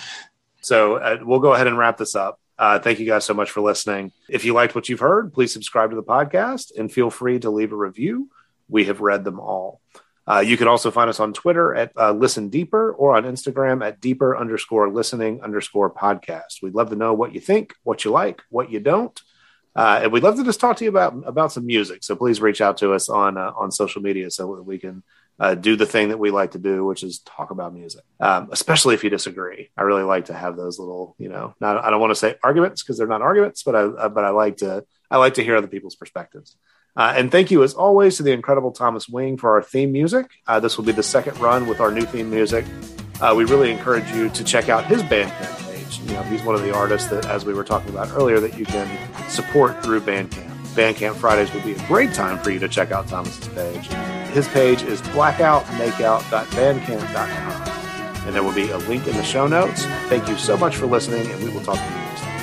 So uh, we'll go ahead and wrap this up. Uh, thank you guys so much for listening. If you liked what you've heard, please subscribe to the podcast and feel free to leave a review. We have read them all. Uh, you can also find us on Twitter at uh, Listen Deeper or on Instagram at deeper underscore listening underscore podcast. We'd love to know what you think, what you like, what you don't. Uh, and we'd love to just talk to you about about some music. So please reach out to us on uh, on social media so that we can uh, do the thing that we like to do, which is talk about music. Um, especially if you disagree, I really like to have those little, you know, not, I don't want to say arguments because they're not arguments, but I uh, but I like to I like to hear other people's perspectives. Uh, and thank you, as always, to the incredible Thomas Wing for our theme music. Uh, this will be the second run with our new theme music. Uh, we really encourage you to check out his Bandcamp page. You know, he's one of the artists that, as we were talking about earlier, that you can support through Bandcamp. Bandcamp Fridays would be a great time for you to check out Thomas's page. His page is blackoutmakeout.bandcamp.com, and there will be a link in the show notes. Thank you so much for listening, and we will talk to you next time.